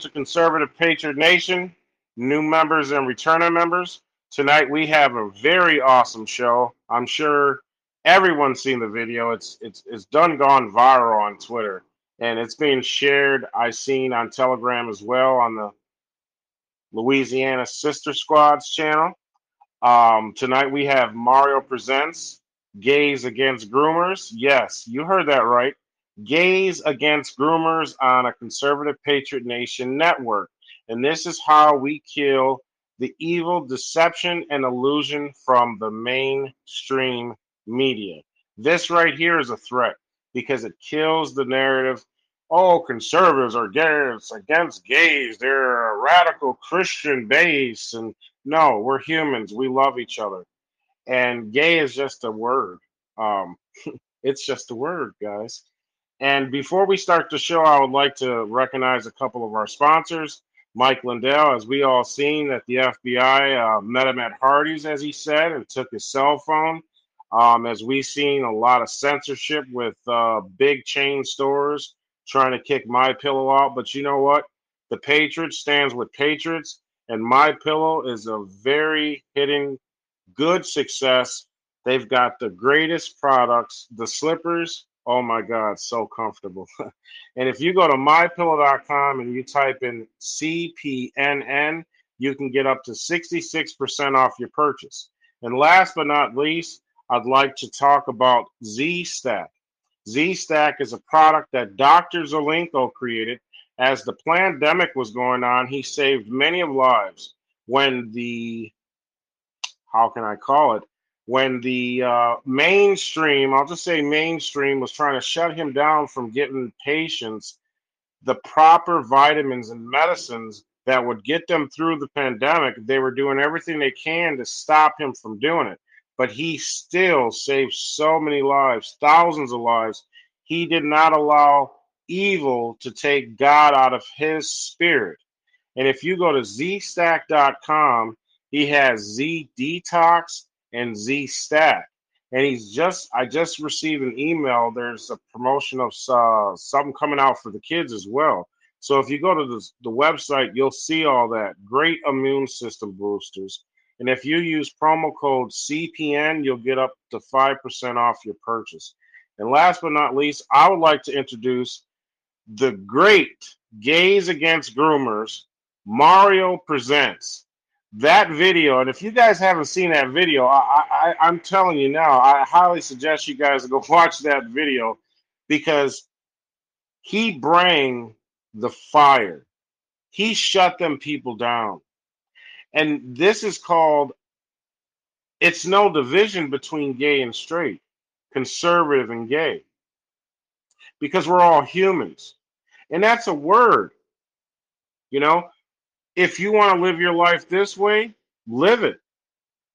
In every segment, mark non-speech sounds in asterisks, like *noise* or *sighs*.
to Conservative Patriot Nation, new members and returning members. Tonight we have a very awesome show. I'm sure everyone's seen the video. It's it's it's done gone viral on Twitter and it's being shared. I seen on Telegram as well on the Louisiana Sister Squad's channel. Um, tonight we have Mario presents Gays Against Groomers. Yes, you heard that right. Gays Against Groomers on a Conservative Patriot Nation network. And this is how we kill the evil deception and illusion from the mainstream media. This right here is a threat because it kills the narrative. Oh, conservatives are gays against gays. They're a radical Christian base. And no, we're humans. We love each other. And gay is just a word. Um, *laughs* it's just a word, guys. And before we start the show, I would like to recognize a couple of our sponsors. Mike Lindell, as we all seen that the FBI uh, met him at Hardee's, as he said, and took his cell phone. Um, as we seen a lot of censorship with uh, big chain stores trying to kick my pillow out. But you know what? The Patriots stands with Patriots, and my pillow is a very hitting good success. They've got the greatest products, the slippers. Oh my God, so comfortable. *laughs* and if you go to mypillow.com and you type in CPNN, you can get up to 66% off your purchase. And last but not least, I'd like to talk about Z Stack. Z Stack is a product that Dr. Zelenko created. As the pandemic was going on, he saved many of lives when the how can I call it? When the uh, mainstream, I'll just say mainstream, was trying to shut him down from getting patients the proper vitamins and medicines that would get them through the pandemic, they were doing everything they can to stop him from doing it but he still saved so many lives, thousands of lives. He did not allow evil to take God out of his spirit. And if you go to zstack.com, he has Z Detox and Z Stack. And he's just, I just received an email. There's a promotion of uh, something coming out for the kids as well. So if you go to the, the website, you'll see all that. Great immune system boosters. And if you use promo code CPN, you'll get up to 5% off your purchase. And last but not least, I would like to introduce the great Gays Against Groomers, Mario Presents. That video, and if you guys haven't seen that video, I, I, I'm telling you now, I highly suggest you guys *laughs* go watch that video because he bring the fire. He shut them people down. And this is called it's no division between gay and straight, conservative and gay, because we're all humans. And that's a word. You know, if you want to live your life this way, live it.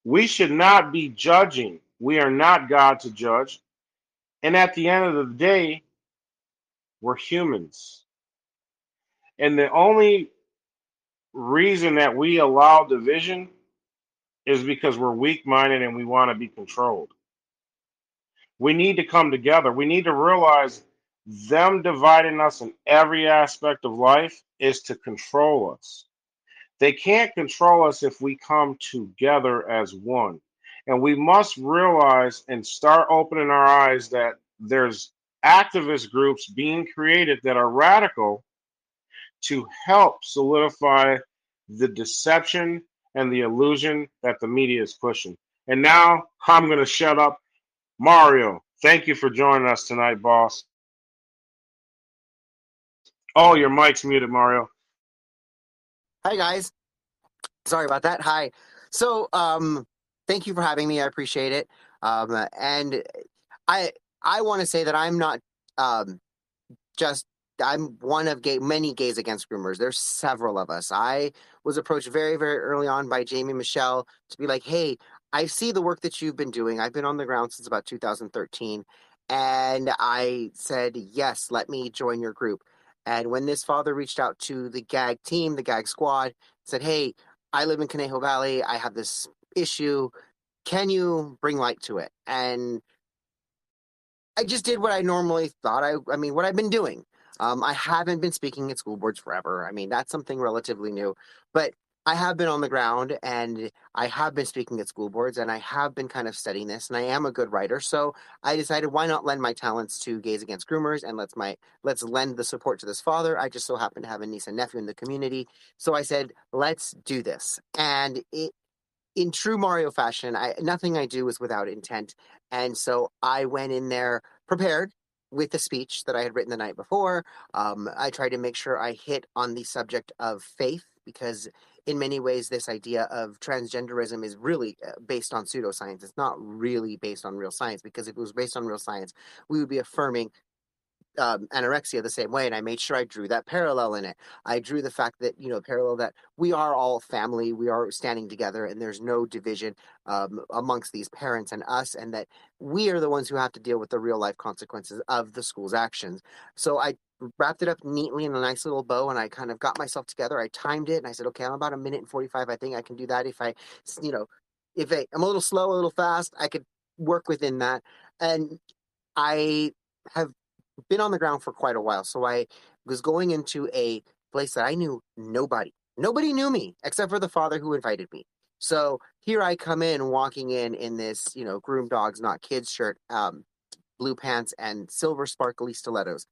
We should not be judging. We are not God to judge. And at the end of the day, we're humans. And the only reason that we allow division is because we're weak minded and we want to be controlled. We need to come together. We need to realize them dividing us in every aspect of life is to control us. They can't control us if we come together as one. And we must realize and start opening our eyes that there's activist groups being created that are radical to help solidify the deception and the illusion that the media is pushing. And now I'm going to shut up. Mario, thank you for joining us tonight, boss. Oh, your mic's muted, Mario. Hi, guys. Sorry about that. Hi. So, um, thank you for having me. I appreciate it. Um, and I I want to say that I'm not um, just I'm one of gay, many gays against groomers. There's several of us. I was approached very, very early on by Jaimee Michell to be like, hey, I see the work that you've been doing. I've been on the ground since about 2013. And I said, yes, let me join your group. And when this father reached out to the GAG team, the GAG squad, said, hey, I live in Conejo Valley. I have this issue. Can you bring light to it? And I just did what I normally thought I, I mean, what I've been doing. Um, I haven't been speaking at school boards forever. I mean, that's something relatively new, but I have been on the ground and I have been speaking at school boards and I have been kind of studying this and I am a good writer. So I decided why not lend my talents to Gays Against Groomers and let's my let's lend the support to this father. I just so happen to have a niece and nephew in the community. So I said, let's do this. And it in true Mario fashion, I nothing I do is without intent. And so I went in there prepared with the speech that I had written the night before. Um, I tried to make sure I hit on the subject of faith because in many ways, this idea of transgenderism is really uh, based on pseudoscience. It's not really based on real science because if it was based on real science, we would be affirming um, anorexia the same way, and I made sure I drew that parallel in it. I drew the fact that you know parallel that we are all family, we are standing together, and there's no division um, amongst these parents and us, and that we are the ones who have to deal with the real life consequences of the school's actions. So I wrapped it up neatly in a nice little bow, and I kind of got myself together. I timed it, and I said, okay, I'm about a minute and forty five. I think I can do that if I, you know, if I, I'm a little slow, a little fast, I could work within that, and I have been on the ground for quite a while. So I was going into a place that I knew nobody. Nobody knew me except for the father who invited me. So here I come in, walking in in this, you know, groom dogs, not kids shirt, um, blue pants, and silver sparkly stilettos.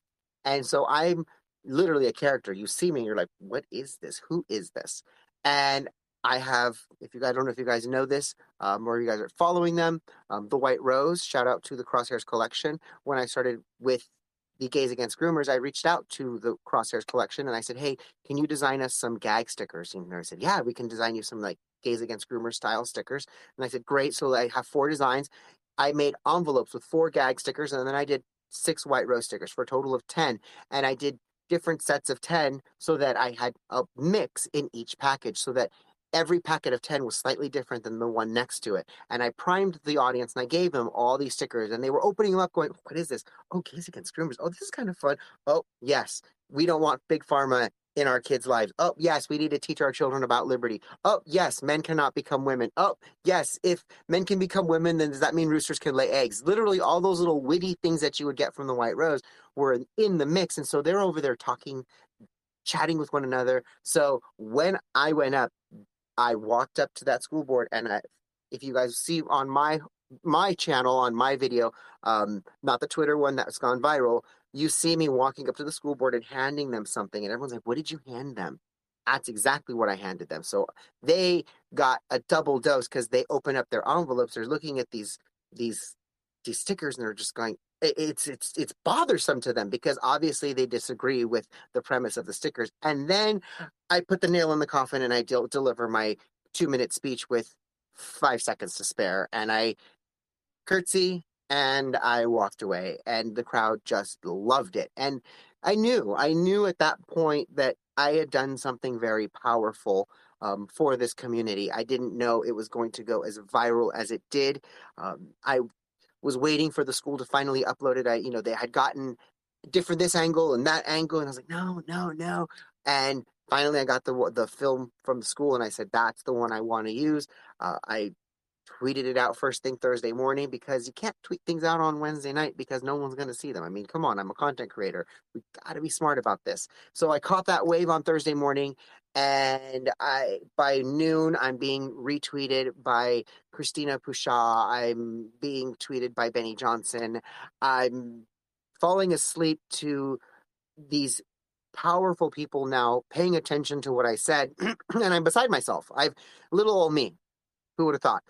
And so I'm literally a character. You see me, you're like, what is this? Who is this? And I have, if you guys I don't know if you guys know this, um, or you guys are following them, um, the White Rose. Shout out to the Crosshairs collection. When I started with the Gays Against Groomers, I reached out to the Crosshairs collection and I said, "Hey, can you design us some gag stickers?" And they said, "Yeah, we can design you some like Gays Against Groomers style stickers." And I said, "Great!" So I have four designs. I made envelopes with four gag stickers, and then I did six white rose stickers for a total of ten. And I did different sets of ten so that I had a mix in each package, so that every packet of 10 was slightly different than the one next to it. And I primed the audience and I gave them all these stickers and they were opening them up going, what is this? Oh, Gays Against Groomers. Oh, this is kind of fun. Oh, yes, we don't want big pharma in our kids' lives. Oh, yes, we need to teach our children about liberty. Oh, yes, men cannot become women. Oh, yes, if men can become women, then does that mean roosters can lay eggs? Literally, all those little witty things that you would get from the White Rose were in the mix. And so they're over there talking, chatting with one another. So when I went up, I walked up to that school board and I, if you guys see on my my channel on my video, um, not the Twitter one that's gone viral, you see me walking up to the school board and handing them something, and everyone's like, "What did you hand them?" That's exactly what I handed them. So they got a double dose because they open up their envelopes. They're looking at these these these stickers and they're just going, it's it's it's bothersome to them because obviously they disagree with the premise of the stickers. And then I put the nail in the coffin and I de- deliver my two minute speech with five seconds to spare, and I curtsy and I walked away, and the crowd just loved it. And I knew, I knew at that point that I had done something very powerful um, for this community. I didn't know it was going to go as viral as it did. Um, I was waiting for the school to finally upload it. I, you know, they had gotten different this angle and that angle, and I was like, no, no, no. And finally, I got the the film from the school, and I said, that's the one I want to use. Uh, I tweeted it out first thing Thursday morning because you can't tweet things out on Wednesday night because no one's going to see them. I mean, come on, I'm a content creator. We got to be smart about this. So I caught that wave on Thursday morning and I by noon I'm being retweeted by Christina Pushaw. I'm being tweeted by Benny Johnson. I'm falling asleep to these powerful people now paying attention to what I said, *clears throat* and I'm beside myself. I've little old me. Who would have thought?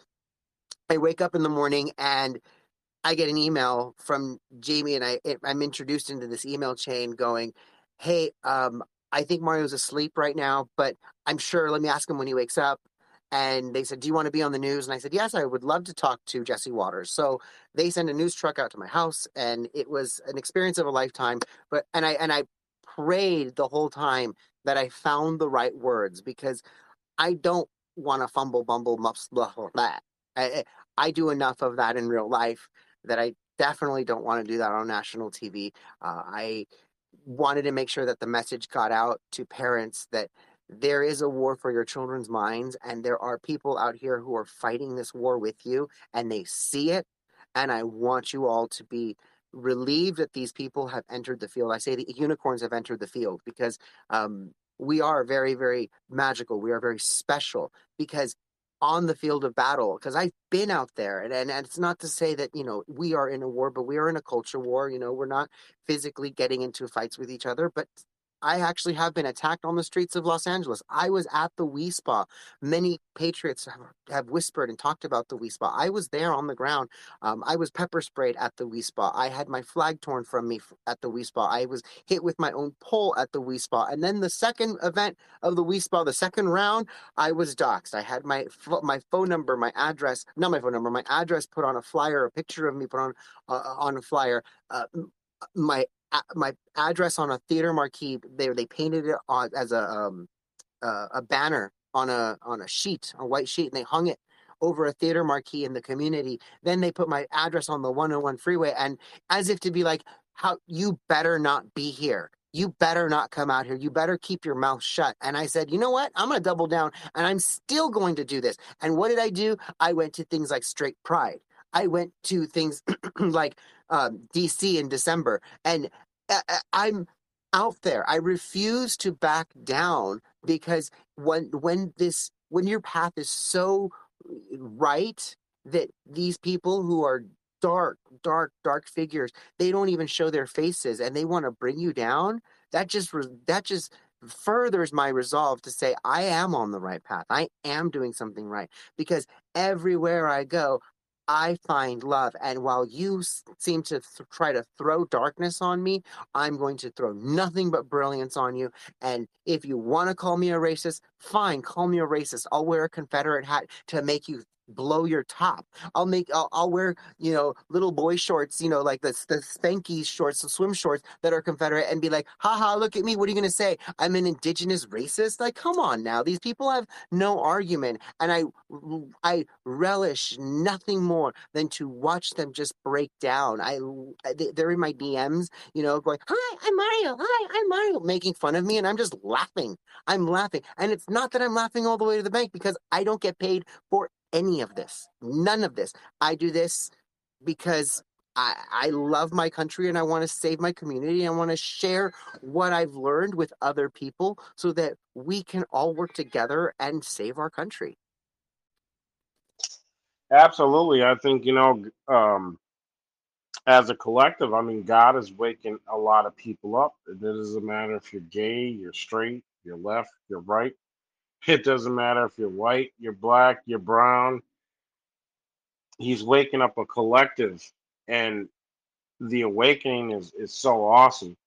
I wake up in the morning and I get an email from Jaimee, and I I'm introduced into this email chain going, "Hey, um, I think Mario's asleep right now, but I'm sure. Let me ask him when he wakes up." And they said, "Do you want to be on the news?" And I said, "Yes, I would love to talk to Jesse Watters." So they sent a news truck out to my house, and it was an experience of a lifetime. But and I and I prayed the whole time that I found the right words because I don't want to fumble, bumble, muffs, blah, blah, blah. I, I do enough of that in real life that I definitely don't want to do that on national TV. Uh, I wanted to make sure that the message got out to parents that there is a war for your children's minds, and there are people out here who are fighting this war with you, and they see it. And I want you all to be relieved that these people have entered the field. I say the unicorns have entered the field because um, we are very, very magical. We are very special because on the field of battle, because I've been out there, and, and, and it's not to say that, you know, we are in a war, but we are in a culture war. You know, we're not physically getting into fights with each other, but I actually have been attacked on the streets of Los Angeles. I was at the Wi Spa. Many patriots have, have whispered and talked about the Wi Spa. I was there on the ground. Um, I was pepper sprayed at the Wi Spa. I had my flag torn from me at the Wi Spa. I was hit with my own pole at the Wi Spa. And then the second event of the Wi Spa, the second round, I was doxxed. I had my my phone number, my address, not my phone number, my address put on a flyer, a picture of me put on uh, on a flyer. Uh, my my address on a theater marquee. They they painted it on as a um, uh, a banner on a on a sheet, a white sheet, and they hung it over a theater marquee in the community. Then they put my address on the 101 freeway, and as if to be like, "How you better not be here." You better not come out here. You better keep your mouth shut. And I said, you know what? I'm going to double down and I'm still going to do this. And what did I do? I went to things like Straight Pride. I went to things *clears throat* like um, DC in December, and I'm out there. I refuse to back down because when when this when your path is so right that these people who are dark, dark, dark figures, they don't even show their faces and they want to bring you down. That just that just furthers my resolve to say I am on the right path. I am doing something right because everywhere I go, I find love. And while you seem to th- try to throw darkness on me, I'm going to throw nothing but brilliance on you. And if you want to call me a racist, fine, call me a racist. I'll wear a Confederate hat to make you blow your top. I'll make I'll, I'll wear you know little boy shorts, you know like the the spanky shorts, the swim shorts that are Confederate, and be like, haha, look at me. What are you gonna say? I'm an indigenous racist? Like, come on now. These people have no argument, and I I relish nothing more than to watch them just break down. I they're in my DMs, you know, going, hi, I'm Mario. Hi, I'm Mario, making fun of me, and I'm just laughing. I'm laughing, and it's not that I'm laughing all the way to the bank because I don't get paid for any of this. None of this. I do this because I, I love my country and I want to save my community. I want to share what I've learned with other people so that we can all work together and save our country. Absolutely. I think, you know, um, as a collective, I mean, God is waking a lot of people up. It doesn't matter if you're gay, you're straight, you're left, you're right. It doesn't matter if you're white, you're black, you're brown. He's waking up a collective, and the awakening is is so awesome.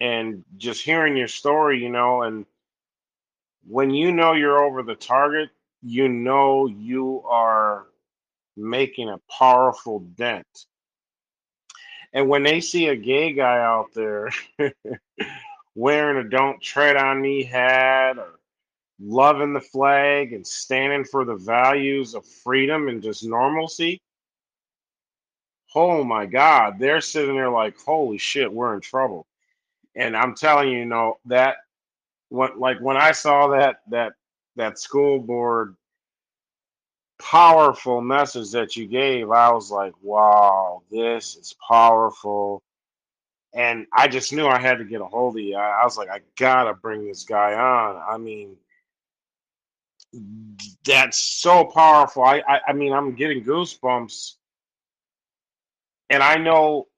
And just hearing your story, you know, and when you know you're over the target, you know you are making a powerful dent. And when they see a gay guy out there *laughs* wearing a don't tread on me hat or loving the flag and standing for the values of freedom and just normalcy, oh my God, they're sitting there like, holy shit, we're in trouble. And I'm telling you, you know, that what like when I saw that that that school board powerful message that you gave, I was like, wow, this is powerful. And I just knew I had to get a hold of you. I, I was like, I gotta bring this guy on. I mean, that's so powerful. I, I, I mean, I'm getting goosebumps, and I know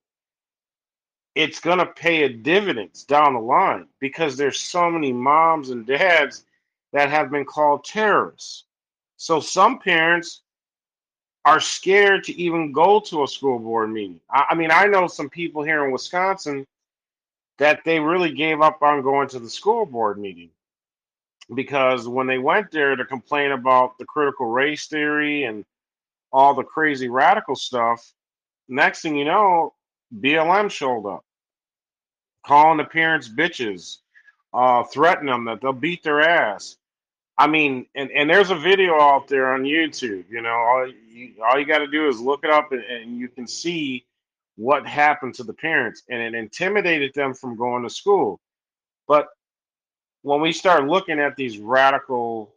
it's gonna pay a dividends down the line because there's so many moms and dads that have been called terrorists. So some parents are scared to even go to a school board meeting. I, I mean, I know some people here in Wisconsin that they really gave up on going to the school board meeting because when they went there to complain about the critical race theory and all the crazy radical stuff, next thing you know, BLM showed up, calling the parents bitches, uh, threatening them that they'll beat their ass. I mean, and, and there's a video out there on YouTube. You know, all you, all you got to do is look it up, and, and you can see what happened to the parents, and it intimidated them from going to school. But when we start looking at these radical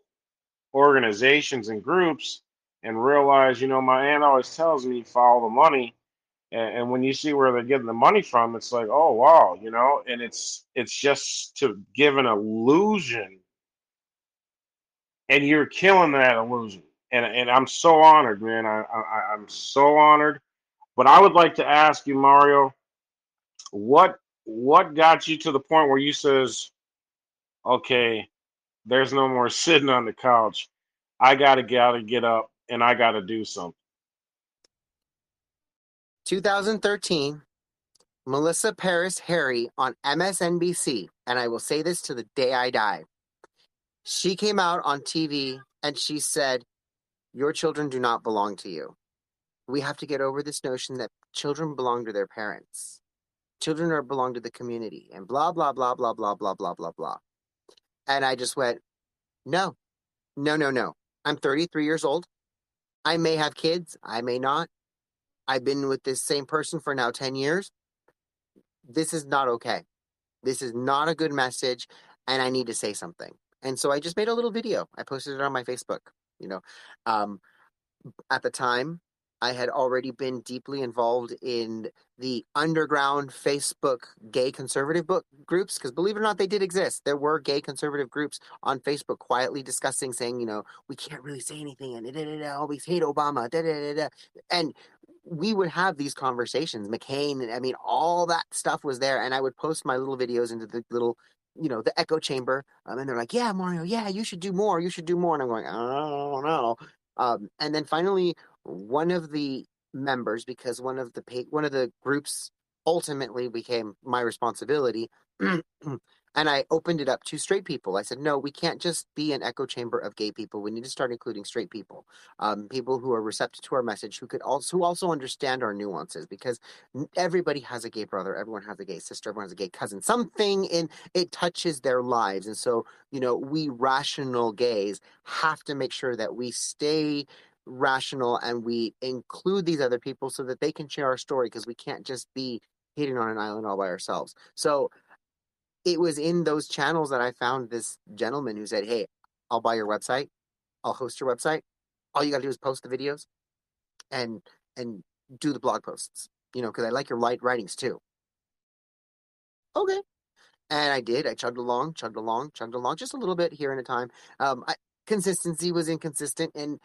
organizations and groups and realize, you know, my aunt always tells me follow the money. And, and when you see where they're getting the money from, it's like, oh wow, you know, and it's it's just to give an illusion, and you're killing that illusion. And and I'm so honored, man. I, I I'm so honored. But I would like to ask you, Mario, what what got you to the point where you says, okay, there's no more *laughs* sitting on the couch. I gotta gotta get up and I gotta do something. 2013, Melissa Harris-Perry on MSNBC, and I will say this to the day I die. She came out on TV and she said, Your children do not belong to you. We have to get over this notion that children belong to their parents. Children are belong to the community and blah blah blah blah blah blah blah blah blah. And I just went, No, no, no, no. I'm 33 years old. I may have kids, I may not. I've been with this same person for now 10 years. This is not okay. This is not a good message, and I need to say something. And so I just made a little video. I posted it on my Facebook. You know, um, at the time, I had already been deeply involved in the underground Facebook gay conservative book groups because believe it or not, they did exist. There were gay conservative groups on Facebook quietly discussing, saying, you know, we can't really say anything and da, da, da, always hate Obama, da, da, da, da. and we would have these conversations. McCain, I mean, all that stuff was there, and I would post my little videos into the little, you know, the echo chamber, um, and they're like, "Yeah, Mario, yeah, you should do more. You should do more." And I'm going, "I don't know." Um, and then finally, one of the members, because one of the one of the groups ultimately became my responsibility. *clears throat* And I opened it up to straight people. I said, no, we can't just be an echo chamber of gay people. We need to start including straight people, um, people who are receptive to our message, who could also who also understand our nuances. Because everybody has a gay brother, everyone has a gay sister, everyone has a gay cousin. Something in it touches their lives, and so you know, we rational gays have to make sure that we stay rational and we include these other people so that they can share our story because we can't just be hitting on an island all by ourselves. So it was in those channels that I found this gentleman who said, Hey, I'll buy your website. I'll host your website. All you got to do is post the videos and, and do the blog posts, you know, because I like your light writings too. Okay. And I did. I chugged along, chugged along, chugged along, just a little bit here in a time. Um, I, consistency was inconsistent, and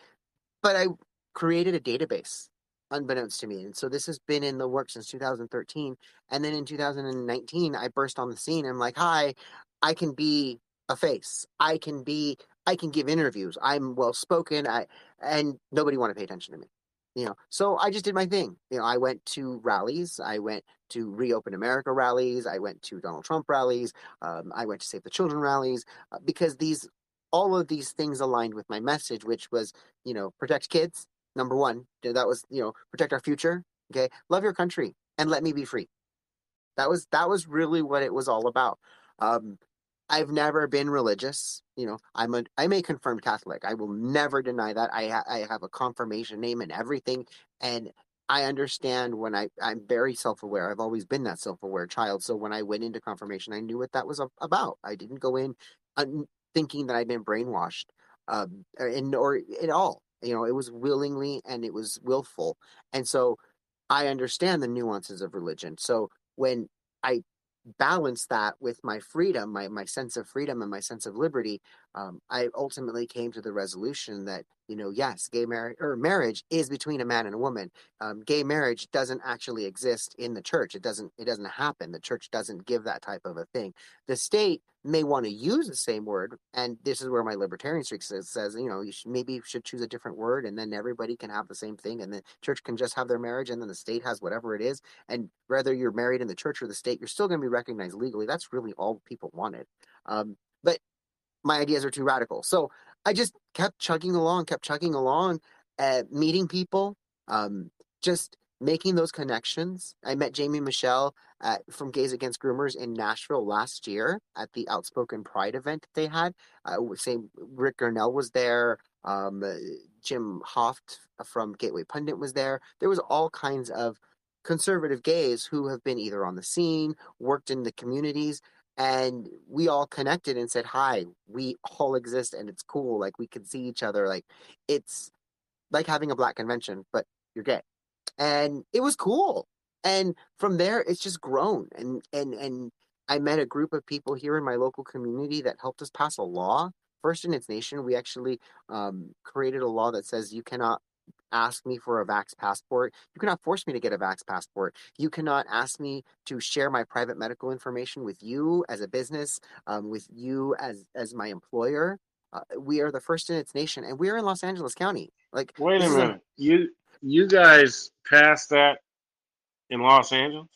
but I created a database unbeknownst to me. And so this has been in the works since 2013. And then in 2019, I burst on the scene. I'm like, hi, I can be a face. I can be, I can give interviews. I'm well spoken. I, and nobody want to pay attention to me. You know, so I just did my thing. You know, I went to rallies. I went to Reopen America rallies. I went to Donald Trump rallies. Um, I went to Save the Children rallies uh, because these, all of these things aligned with my message, which was, you know, protect kids, number one. That was, you know, protect our future. Okay. Love your country and let me be free. That was that was really what it was all about. Um, I've never been religious. You know, I'm a I'm a confirmed Catholic. I will never deny that. I ha- I have a confirmation name and everything, and I understand when I I'm very self aware. I've always been that self aware child. So when I went into confirmation, I knew what that was about. I didn't go in thinking that I'd been brainwashed, um, and or at all. You know, it was willingly and it was willful. And so I understand the nuances of religion. So when I balance that with my freedom, my, my sense of freedom and my sense of liberty, um, I ultimately came to the resolution that you know, yes, gay marriage or marriage is between a man and a woman. Um, gay marriage doesn't actually exist in the church. It doesn't. It doesn't happen. The church doesn't give that type of a thing. The state may want to use the same word, and this is where my libertarian streak says, says you know, you should, maybe you should choose a different word, and then everybody can have the same thing, and the church can just have their marriage, and then the state has whatever it is, and whether you're married in the church or the state, you're still going to be recognized legally. That's really all people wanted. Um, but my ideas are too radical. So I just kept chugging along, kept chugging along, uh, meeting people, um, just making those connections. I met Jaimee Michell at, from Gays Against Groomers in Nashville last year at the Outspoken Pride event they had. Uh, same Ric Grenell was there. Um, uh, Jim Hoft from Gateway Pundit was there. There was all kinds of conservative gays who have been either on the scene, worked in the communities, and we all connected and said hi we all exist and it's cool like we can see each other like it's like having a black convention but you're gay and it was cool And from there, it's just grown. And and and I met a group of people here in my local community that helped us pass a law. First in its nation, we actually um, created a law that says you cannot ask me for a Vax passport. You cannot force me to get a Vax passport. You cannot ask me to share my private medical information with you as a business, um, with you as as my employer. Uh, we are the first in its nation, and we are in Los Angeles County. Like, Wait a is a minute. You you guys passed that in Los Angeles?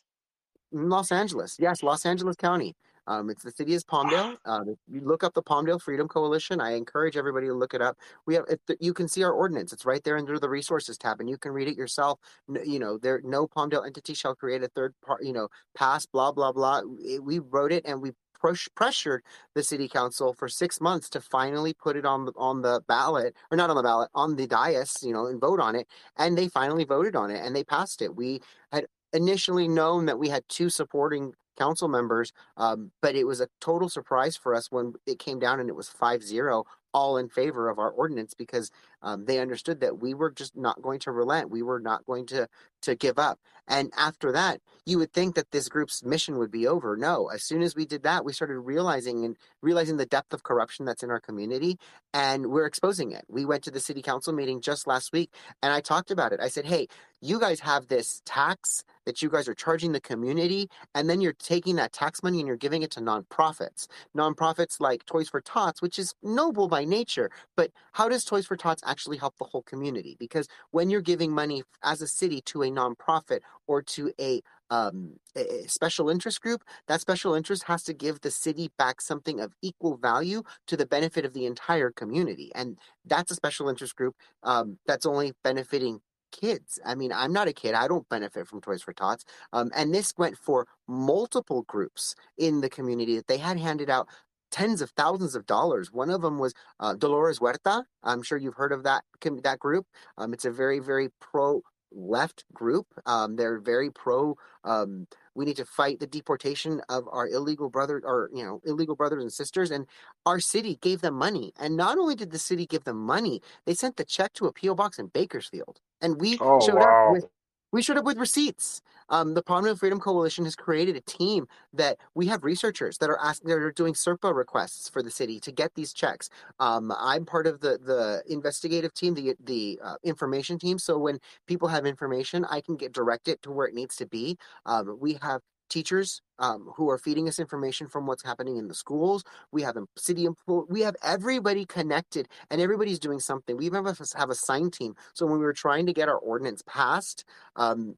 in Los Angeles. Yes, Los Angeles County. Um, it's the city is Palmdale. Um, if you look up the Palmdale Freedom Coalition. I encourage everybody to look it up. We have, you can see our ordinance. It's right there under the resources tab, and you can read it yourself. You know, there no Palmdale entity shall create a third part. You know, pass blah blah blah. We wrote it and we push pressured the city council for six months to finally put it on the on the ballot or not on the ballot on the dais. You know, and vote on it, and they finally voted on it and they passed it. We had initially known that we had two supporting council members, um, but it was a total surprise for us when it came down and it was 5 0 all in favor of our ordinance because um, they understood that we were just not going to relent. We were not going to to give up. And after that, you would think that this group's mission would be over. No, as soon as we did that, we started realizing and realizing the depth of corruption that's in our community, and we're exposing it. We went to the city council meeting just last week, and I talked about it. I said, "Hey, you guys have this tax that you guys are charging the community, and then you're taking that tax money and you're giving it to nonprofits. Nonprofits like Toys for Tots, which is noble by nature, but how does Toys for Tots actually help the whole community? Because when you're giving money as a city to a nonprofit or to a um, a special interest group, that special interest has to give the city back something of equal value to the benefit of the entire community. And that's a special interest group um, that's only benefiting kids. I mean, I'm not a kid. I don't benefit from Toys for Tots. Um, and this went for multiple groups in the community that they had handed out tens of thousands of dollars. One of them was uh, Dolores Huerta. I'm sure you've heard of that that group. Um, it's a very very pro left group. Um, they're very pro. Um, we need to fight the deportation of our illegal brother or you know illegal brothers and sisters. And our city gave them money. And not only did the city give them money, they sent the check to a PO box in Bakersfield, and we Oh showed up with we showed up with receipts. Um, the Palmdale Freedom Coalition has created a team that we have researchers that are asking, that are doing SERPA requests for the city to get these checks. Um, I'm part of the the investigative team, the the uh, information team. So when people have information, I can get direct it to where it needs to be. Um, we have teachers um, who are feeding us information from what's happening in the schools. We have city employees. We have everybody connected, and everybody's doing something. We even have a, have a sign team. So when we were trying to get our ordinance passed, um,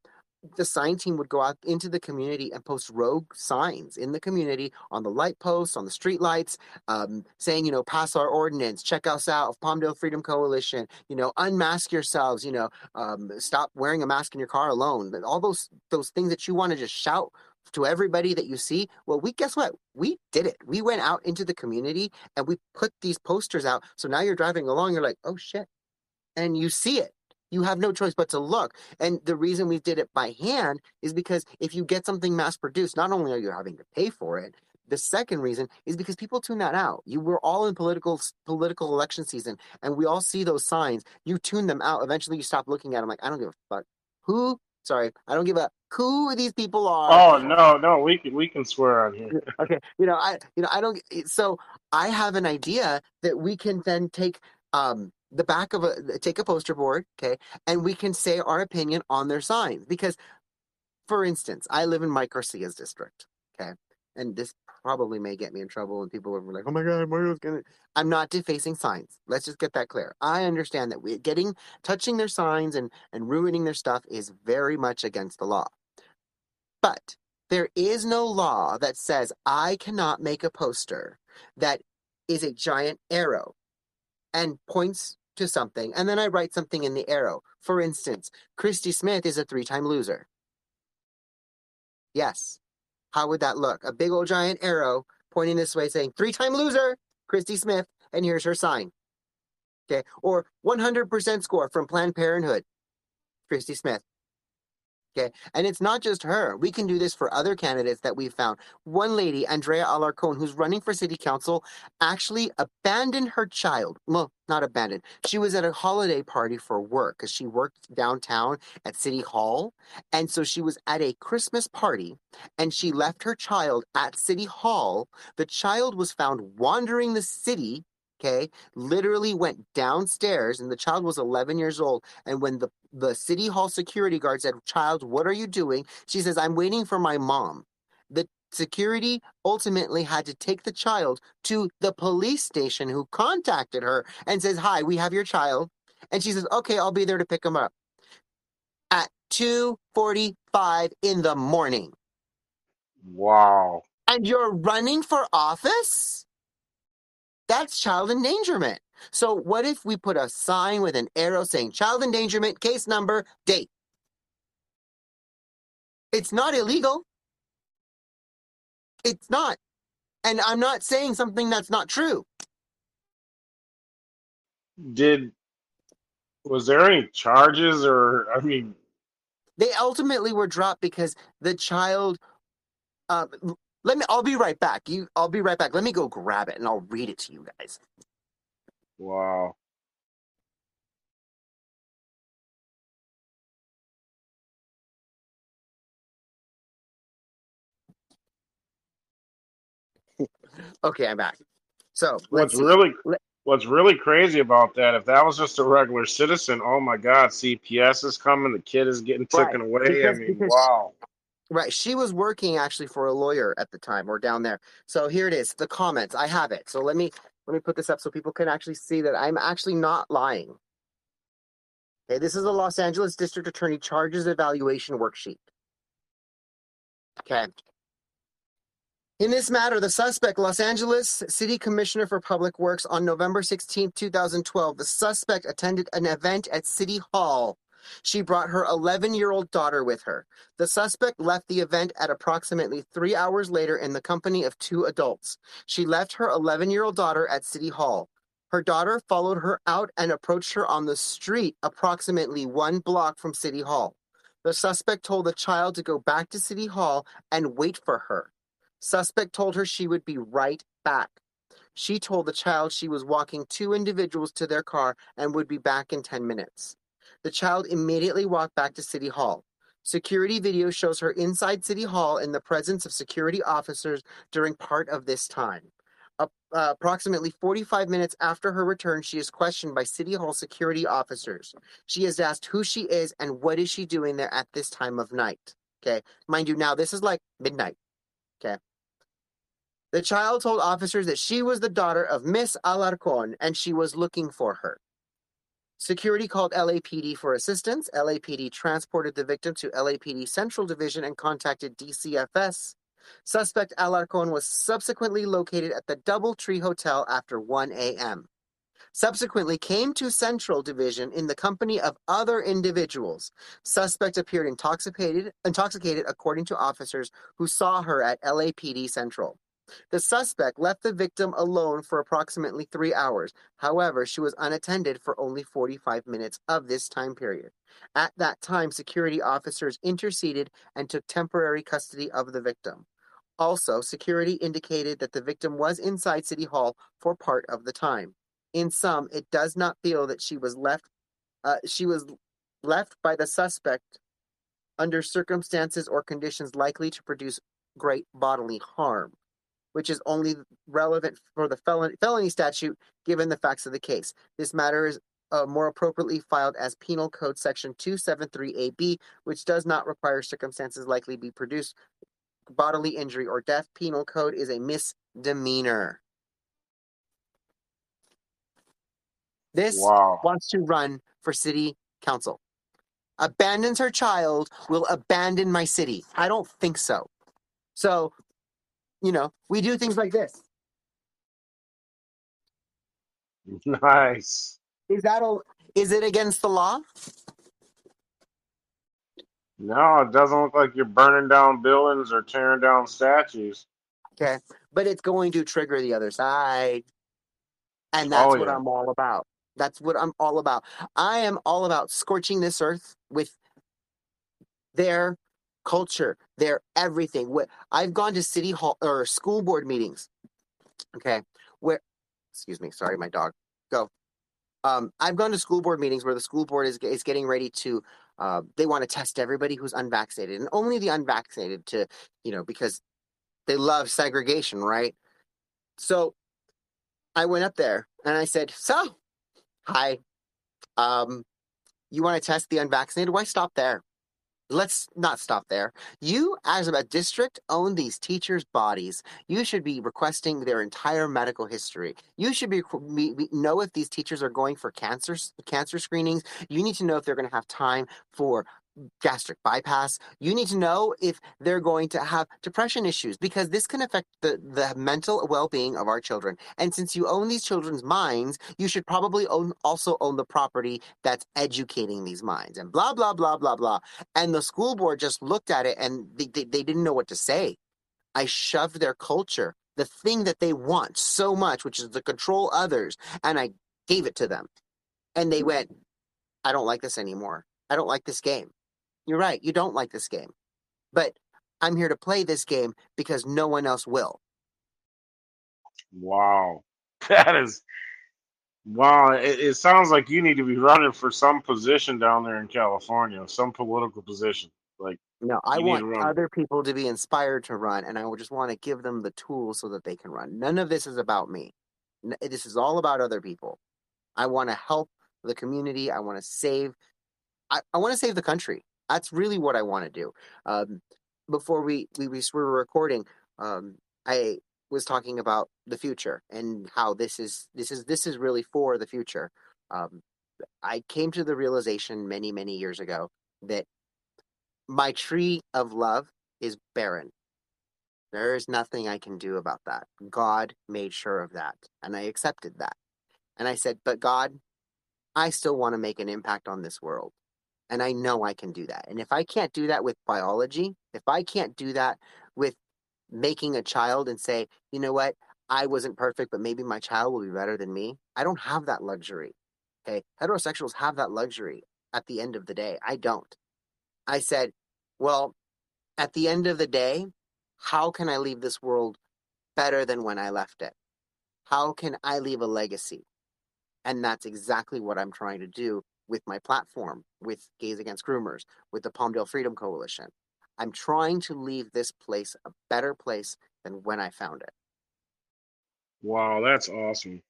the sign team would go out into the community and post rogue signs in the community on the light posts, on the street lights, um, saying, you know, pass our ordinance, check us out, Palmdale Freedom Coalition, you know, unmask yourselves, you know, um, stop wearing a mask in your car alone. All those those things that you want to just shout to everybody that you see. Well, we guess what? We did it. We went out into the community and we put these posters out. So now you're driving along, you're like, oh shit, and you see it. You have no choice but to look. And the reason we did it by hand is because if you get something mass produced, not only are you having to pay for it, the second reason is because people tune that out. You were all in political political election season, and we all see those signs. You tune them out. Eventually, you stop looking at them. Like I don't give a fuck. Who? Sorry, I don't give a who these people are. Oh no, no, we can we can swear on here. *laughs* okay you know i you know i don't so i have an idea that we can then take um the back of a take a poster board okay and we can say our opinion on their signs because for instance i live in mike garcia's district okay and this probably may get me in trouble and people are like oh my god mario's gonna i'm not defacing signs let's just get that clear i understand that we getting touching their signs and and ruining their stuff is very much against the law but there is no law that says I cannot make a poster that is a giant arrow and points to something, and then I write something in the arrow. For instance, Christy Smith is a three time loser. Yes. How would that look? A big old giant arrow pointing this way saying, three time loser, Christy Smith, and here's her sign. Okay. Or 100% score from Planned Parenthood, Christy Smith. Okay. And it's not just her. We can do this for other candidates that we've found. One lady, Andrea Alarcon, who's running for city council, actually abandoned her child. Well, not abandoned. She was at a holiday party for work because she worked downtown at City Hall. And so she was at a Christmas party and she left her child at City Hall. The child was found wandering the city okay literally went downstairs and the child was 11 years old and when the the city hall security guard said child what are you doing? she says i'm waiting for my mom. The security ultimately had to take the child to the police station who contacted her and says hi we have your child. And she says okay i'll be there to pick him up. At 2:45 in the morning. Wow. and you're running for office that's child endangerment. So what if we put a sign with an arrow saying child endangerment, case number, date? It's not illegal. It's not. And I'm not saying something that's not true. Did was there any charges or I mean They ultimately were dropped because the child uh, let me I'll be right back. You I'll be right back. Let me go grab it and I'll read it to you guys. wow. *laughs* Okay, I'm back. So What's really what's really crazy about that, if that was just a regular citizen, oh my god, CPS is coming, the kid is getting Right, taken away. because- I mean, because- wow. Right. She was working actually for a lawyer at the time or down there. So here it is, the comments. I have it. So let me let me put this up so people can actually see that I'm actually not lying. Okay, this is the Los Angeles District Attorney Charges Evaluation Worksheet. Okay. In this matter, the suspect, Los Angeles City Commissioner for Public Works, on November 16, 2012, the suspect attended an event at City Hall. She brought her 11 year old daughter with her. The suspect left the event at approximately three hours later in the company of two adults. She left her 11 year old daughter at City Hall. Her daughter followed her out and approached her on the street approximately one block from City Hall. The suspect told the child to go back to City Hall and wait for her. Suspect told her she would be right back. She told the child she was walking two individuals to their car and would be back in 10 minutes. The child immediately walked back to City Hall. Security video shows her inside City Hall in the presence of security officers during part of this time. Uh, approximately 45 minutes after her return, she is questioned by City Hall security officers. She is asked who she is and what is she doing there at this time of night. Okay, mind you, now this is like midnight. Okay. The child told officers that she was the daughter of Miss Alarcon and she was looking for her. Security called LAPD for assistance. LAPD transported the victim to LAPD Central Division and contacted DCFS. Suspect Alarcon was subsequently located at the Doubletree Hotel after 1 a.m. Subsequently came to Central Division in the company of other individuals. Suspect appeared intoxicated, intoxicated according to officers who saw her at LAPD Central. The suspect left the victim alone for approximately three hours. However, she was unattended for only 45 minutes of this time period. At that time, security officers interceded and took temporary custody of the victim. Also, security indicated that the victim was inside City Hall for part of the time. In sum, it does not feel that she was left. Uh, she was left by the suspect under circumstances or conditions likely to produce great bodily harm which is only relevant for the felony, felony statute given the facts of the case. This matter is uh, more appropriately filed as Penal Code Section 273AB, which does not require circumstances likely to be produced bodily injury or death. Penal Code is a misdemeanor. This Wow. wants to run for city council. Abandons her child, will abandon my city. I don't think so. So, you know, we do things like this. Nice. Is that a, is it against the law? No, it doesn't look like you're burning down buildings or tearing down statues. Okay. But it's going to trigger the other side. And that's Oh, what yeah. I'm all about. That's what I'm all about. I am all about scorching this earth with their culture, their everything. I've gone to city hall or school board meetings. Okay, where excuse me, sorry, my dog. Go. Um, I've gone to school board meetings where the school board is is getting ready to. Uh, they want to test everybody who's unvaccinated, and only the unvaccinated to, you know, because they love segregation, right? So, I went up there and I said, "So, hi, um, you want to test the unvaccinated? Why stop there? Let's not stop there. You, as a district, own these teachers' bodies. You should be requesting their entire medical history. You should be, be know if these teachers are going for cancer cancer screenings. You need to know if they're going to have time for gastric bypass. You need to know if they're going to have depression issues because this can affect the, the mental well being of our children. And since you own these children's minds, you should probably own also own the property that's educating these minds and blah, blah, blah, blah, blah. And the school board just looked at it and they, they, they didn't know what to say. I shoved their culture, the thing that they want so much, which is to control others, and I gave it to them. And they hmm. went, I don't like this anymore. I don't like this game. You're right. You don't like this game. But I'm here to play this game because no one else will. Wow. *laughs* That is wow. It, it sounds like you need to be running for some position down there in California, some political position. Like no, I want other people to be inspired to run, and I just want to give them the tools so that they can run. None of this is about me. This is all about other people. I want to help the community. I want to save. I, I want to save the country. That's really what I want to do. Um, before we, we, we were recording, um, I was talking about the future and how this is this is this is really for the future. Um, I came to the realization many many years ago that my tree of love is barren. There is nothing I can do about that. God made sure of that, and I accepted that. And I said, "But God, I still want to make an impact on this world. And I know I can do that. And if I can't do that with biology, if I can't do that with making a child and say, you know what, I wasn't perfect, but maybe my child will be better than me, I don't have that luxury. Okay. Heterosexuals have that luxury at the end of the day. I don't. I said, well, at the end of the day, how can I leave this world better than when I left it? How can I leave a legacy? And that's exactly what I'm trying to do with my platform, with Gays Against Groomers, with the Palmdale Freedom Coalition. I'm trying to leave this place a better place than when I found it. Wow, that's awesome.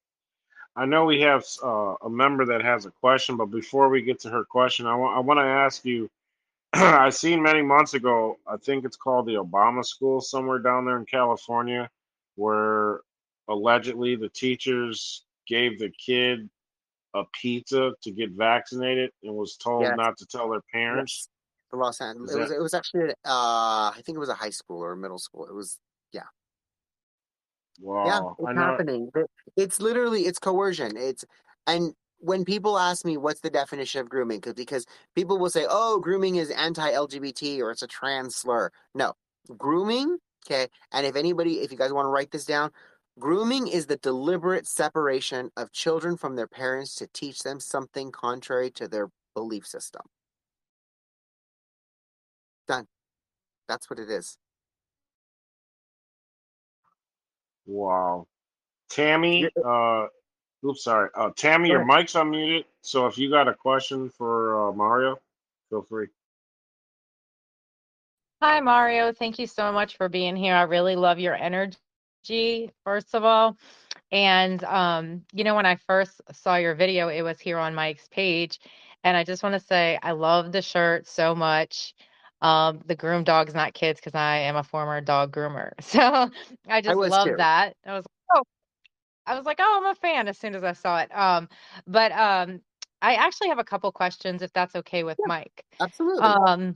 I know we have uh, a member that has a question, but before we get to her question, I I want to ask you. *clears throat* I seen many months ago. I think it's called the Obama School somewhere down there in California, where allegedly the teachers gave the kid a pizza to get vaccinated and was told yes. not to tell their parents. The Los Angeles. It was. It was actually. Uh, I think it was a high school or a middle school. It was. Yeah. Wow. Yeah, it's happening. It's literally it's coercion. It's and when people ask me what's the definition of grooming, because because people will say, "Oh, grooming is anti-LGBT or it's a trans slur." No, grooming. Okay, and if anybody, if you guys want to write this down, Grooming is the deliberate separation of children from their parents to teach them something contrary to their belief system. Done. That's what it is. Wow. Tammy, uh, oops, sorry. Uh, Tammy, your mic's unmuted. So if you got a question for uh, Mario, feel free. Hi, Mario. Thank you so much for being here. I really love your energy first of all. And, um, you know, when I first saw your video, it was here on Mike's page. And I just want to say, I love the shirt so much. Um, the groom dogs, not kids, because I am a former dog groomer. *laughs* So I just I love too. that. I was like, oh, I was like, oh, I'm a fan as soon as I saw it. Um, but um, I actually have a couple questions, if that's okay with yeah, Mike. Absolutely. Um,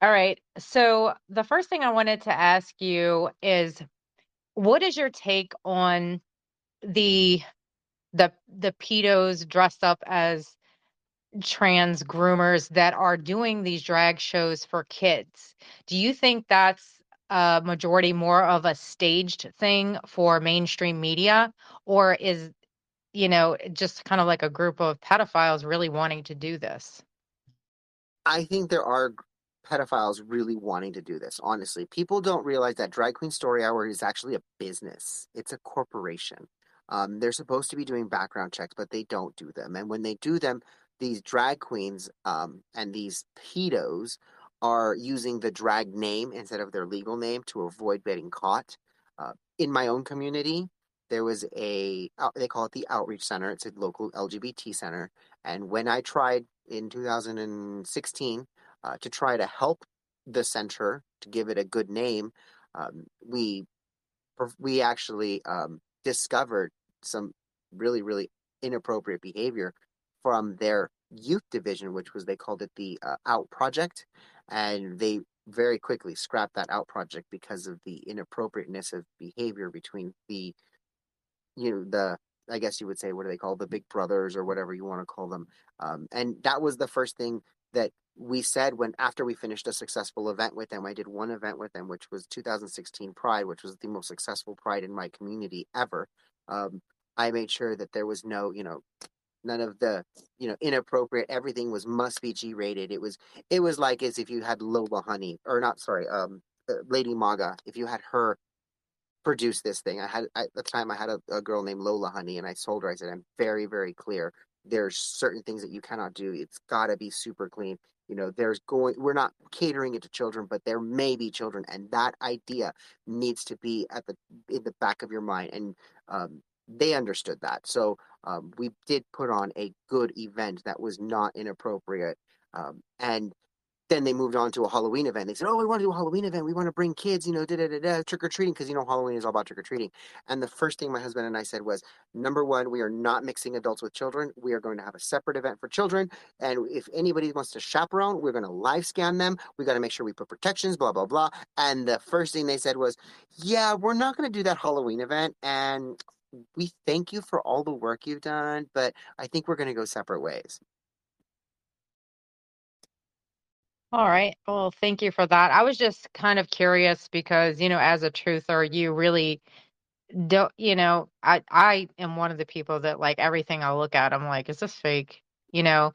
all right. So the first thing I wanted to ask you is what is your take on the the the pedos dressed up as trans groomers that are doing these drag shows for kids? Do you think that's a majority more of a staged thing for mainstream media or is you know just kind of like a group of pedophiles really wanting to do this? I think there are pedophiles really wanting to do this. Honestly, people don't realize that Drag Queen Story Hour is actually a business. It's a corporation. Um, they're supposed to be doing background checks, but they don't do them. And when they do them, these drag queens um, and these pedos are using the drag name instead of their legal name to avoid getting caught. Uh, in my own community, there was a they call it the outreach center. It's a local LGBT center, and when I tried in 2016 uh, to try to help the center to give it a good name, um, we we actually um, discovered some really really inappropriate behavior from their youth division, which was they called it the uh, Out Project, and they very quickly scrapped that Out Project because of the inappropriateness of behavior between the, you know, the I guess you would say what do they call the Big Brothers or whatever you want to call them, um, and that was the first thing that we said when after we finished a successful event with them. I did one event with them, which was 2016 Pride, which was the most successful Pride in my community ever. Um, I made sure that there was no, you know, none of the you know inappropriate everything was must be g rated it was it was like as if you had lola honey or not sorry um uh, lady maga if you had her produce this thing i had at the time i had a, a girl named lola honey and i told her i said i'm very very clear there's certain things that you cannot do it's got to be super clean you know there's going we're not catering it to children but there may be children and that idea needs to be at the in the back of your mind and um, they understood that. So um, we did put on a good event that was not inappropriate. Um, and then they moved on to a Halloween event. They said, "Oh, we want to do a Halloween event. We want to bring kids, you know, da da da da, trick or treating, because you know Halloween is all about trick or treating." And the first thing my husband and I said was, "Number one, we are not mixing adults with children. We are going to have a separate event for children. And if anybody wants to chaperone, we're going to live scan them. We got to make sure we put protections, blah blah blah." And the first thing they said was, "Yeah, we're not going to do that Halloween event, and we thank you for all the work you've done, but I think we're going to go separate ways. All right. Well, thank you for that. I was just kind of curious because, you know, as a truther, you really don't, you know, I I am one of the people that like everything I look at, I'm like, is this fake? You know,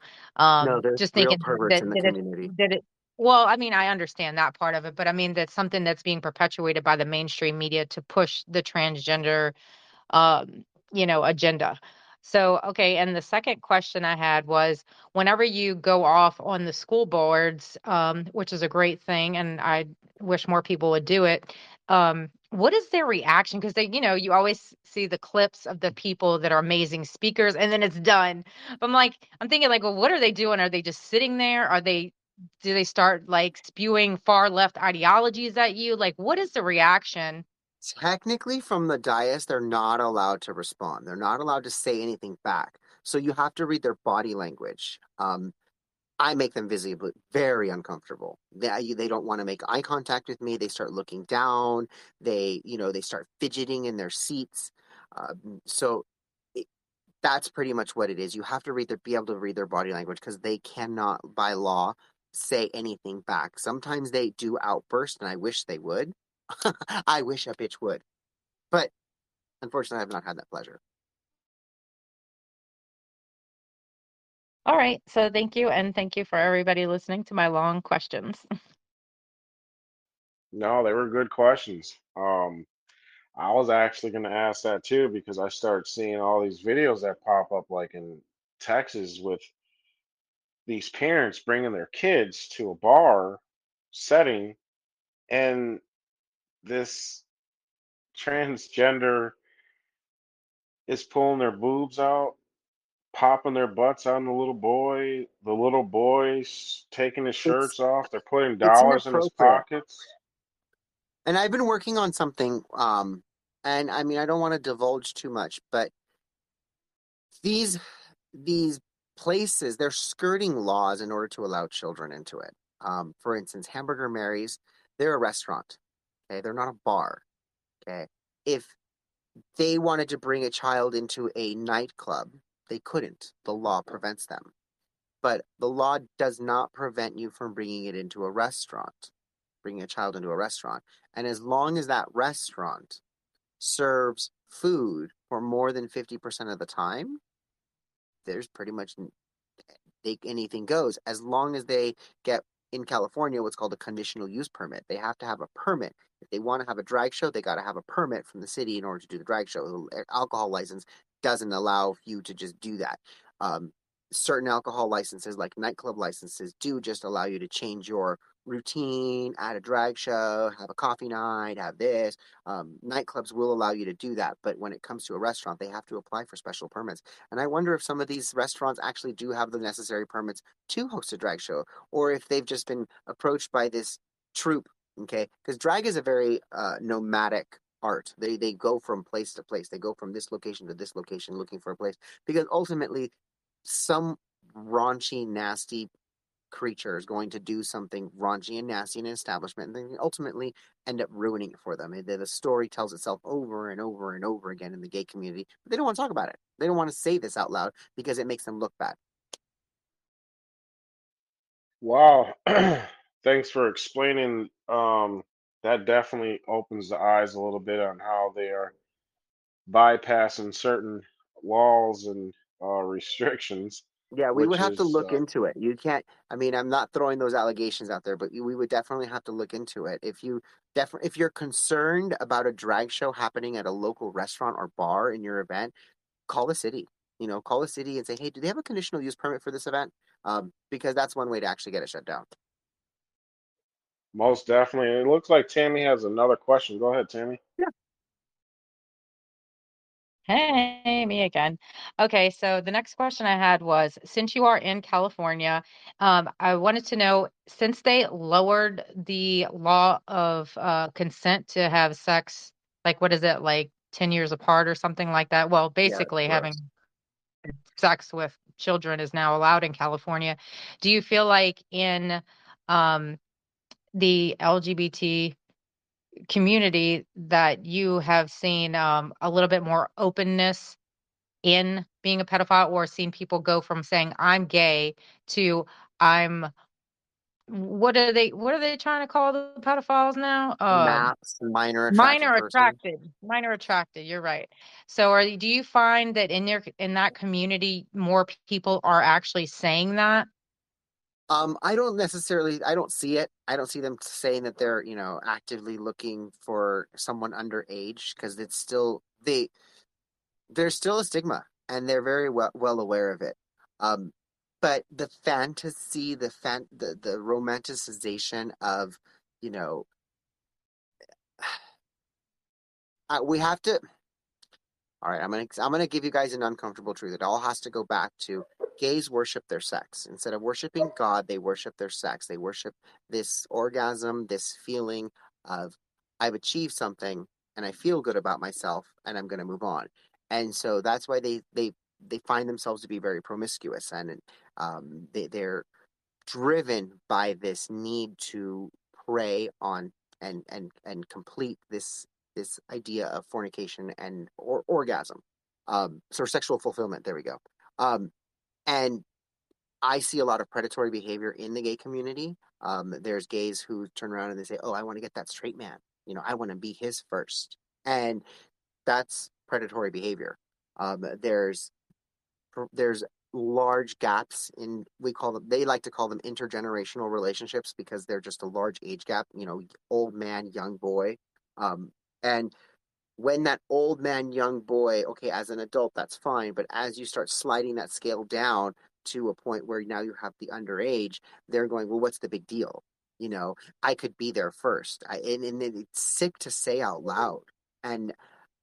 No, um, there's just real thinking perverts that in the that it community. it well, I mean, I understand that part of it, but I mean that's something that's being perpetuated by the mainstream media to push the transgender um, you know, agenda. So, okay, and the second question I had was whenever you go off on the school boards, um, which is a great thing, and I wish more people would do it. Um, what is their reaction? Because they, you know, you always see the clips of the people that are amazing speakers, and then it's done. But I'm like, I'm thinking, like, well, what are they doing? Are they just sitting there? Are they, do they start like spewing far left ideologies at you? Like, what is the reaction? Technically, from the dais, they're not allowed to respond. They're not allowed to say anything back. So you have to read their body language. Um, I make them visibly very uncomfortable. They they don't want to make eye contact with me. They start looking down. They you know they start fidgeting in their seats. Um, so it, that's pretty much what it is. You have to read their be able to read their body language because they cannot by law say anything back. Sometimes they do outburst, and I wish they would. *laughs* I wish a bitch would, but unfortunately, I have not had that pleasure. All right. So thank you. And thank you for everybody listening to my long questions. *laughs* No, they were good questions. Um, I was actually going to ask that too because I started seeing all these videos that pop up, like in Texas, with these parents bringing their kids to a bar setting, and this transgender is pulling their boobs out, popping their butts on the little boy. The little boy's taking his It's shirts off. They're putting it's dollars in his inappropriate. pockets. And I've been working on something, um, and I mean, I don't want to divulge too much, but these these places they're skirting laws in order to allow children into it. Um, for instance, Hamburger Mary's, they're a restaurant. Okay, they're not a bar. Okay, if they wanted to bring a child into a nightclub, they couldn't. The law prevents them. But the law does not prevent you from bringing it into a restaurant, bringing a child into a restaurant. And as long as that restaurant serves food for more than 50% of the time, there's pretty much eh, they, anything goes as long as they get in California what's called a conditional use permit. They have to have a permit. If they want to have a drag show, they got to have a permit from the city in order to do the drag show. The alcohol license doesn't allow you to just do that. Um, certain alcohol licenses, like nightclub licenses, do just allow you to change your routine, at a drag show, have a coffee night, have this. Um, nightclubs will allow you to do that, but when it comes to a restaurant, they have to apply for special permits. And I wonder if some of these restaurants actually do have the necessary permits to host a drag show, or if they've just been approached by this troupe. Okay, because drag is a very uh, nomadic art. They they go from place to place. They go from this location to this location looking for a place because ultimately some raunchy, nasty creature is going to do something raunchy and nasty in an establishment and then ultimately end up ruining it for them. The story tells itself over and over and over again in the gay community, but they don't want to talk about it. They don't want to say this out loud because it makes them look bad. Wow. *clears throat* Thanks for explaining. Um, that definitely opens the eyes a little bit on how they are bypassing certain laws and uh, restrictions, Yeah, we would have to look uh, into it. You can't, I mean, I'm not throwing those allegations out there, but we would definitely have to look into it. If you definitely, if you're concerned about a drag show happening at a local restaurant or bar in your event, call the city. You know, call the city and say, hey, do they have a conditional use permit for this event? Um, because that's one way to actually get it shut down. most definitely. It looks like Tammy has another question. Go ahead, Tammy. Hey, me again. Okay, so the next question I had was, since you are in California, um, I wanted to know, since they lowered the law of uh, consent to have sex, like what is it, like 10 years apart or something like that? Well, Yeah, basically having sex with children is now allowed in California. Do you feel like in um, the LGBT community that you have seen um, a little bit more openness in being a pedophile or seen people go from saying I'm gay to I'm what are they what are they trying to call the pedophiles now? Um Maps, minor attracted minor person. attracted. Minor attracted, you're right. So are do you find that in your in that community more people are actually saying that? Um, I don't necessarily, I don't see it. I don't see them saying that they're, you know, actively looking for someone underage because it's still they there's still a stigma and they're very well, well aware of it. Um, but the fantasy, the fan, the, the romanticization of, you know, *sighs* uh, we have to. All right, I'm gonna I'm gonna give you guys an uncomfortable truth. It all has to go back to gays worship their sex instead of worshiping God. They worship their sex. They worship this orgasm, this feeling of I've achieved something and I feel good about myself and I'm gonna move on. And so that's why they they they find themselves to be very promiscuous and um, they they're driven by this need to prey on and and and complete this this idea of fornication and or orgasm um so sexual fulfillment there we go um and i see a lot of predatory behavior in the gay community um there's gays who turn around and they say oh i want to get that straight man you know i want to be his first and that's predatory behavior um there's there's large gaps in we call them they like to call them intergenerational relationships because they're just a large age gap you know old man young boy um and when that old man young boy okay as an adult that's fine but as you start sliding that scale down to a point where now you have the underage they're going well what's the big deal you know i could be there first I, and, and it's sick to say out loud and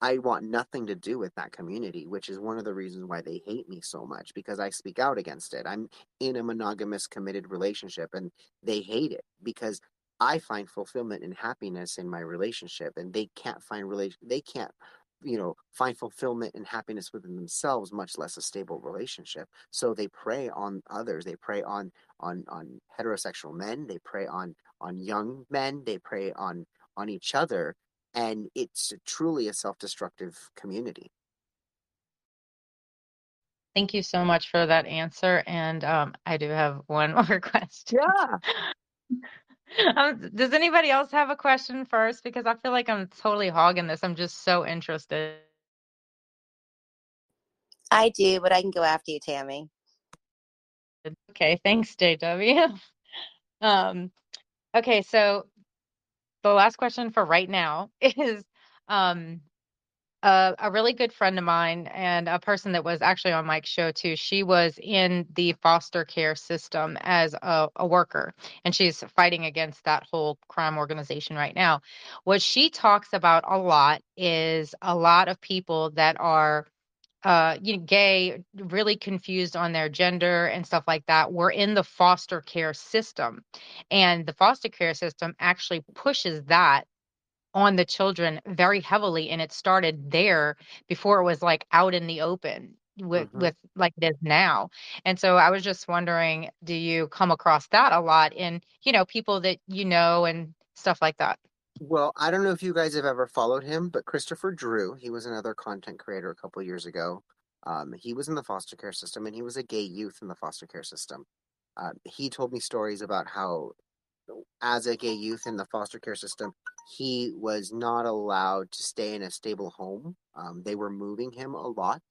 I want nothing to do with that community, which is one of the reasons why they hate me so much because I speak out against it. I'm in a monogamous committed relationship and they hate it because I find fulfillment and happiness in my relationship and they can't find relation they can't you know find fulfillment and happiness within themselves much less a stable relationship so they prey on others they prey on on on heterosexual men they prey on on young men they prey on on each other and it's truly a self-destructive community. Thank you so much for that answer. And um, I do have one *laughs* more question. Yeah. *laughs* Um, does anybody else have a question first? Because I feel like I'm totally hogging this. I'm just so interested. I do, but I can go after you, Tammy. Okay, thanks, JW. *laughs* Um, okay, so the last question for right now *laughs* is um a, a really good friend of mine and a person that was actually on Mike's show too. She was in the foster care system as a, a worker, and she's fighting against that whole crime organization right now. What she talks about a lot is a lot of people that are uh you know gay really confused on their gender and stuff like that were in the foster care system and the foster care system actually pushes that on the children very heavily and it started there before it was like out in the open with hmm with like it is now and so i was just wondering do you come across that a lot in you know people that you know and stuff like that Well, I don't know if you guys have ever followed him, but Christopher Drew, he was another content creator a couple years ago. Um, he was in the foster care system and he was a gay youth in the foster care system. Uh, he told me stories about how, as a gay youth in the foster care system, he was not allowed to stay in a stable home. Um, they were moving him a lot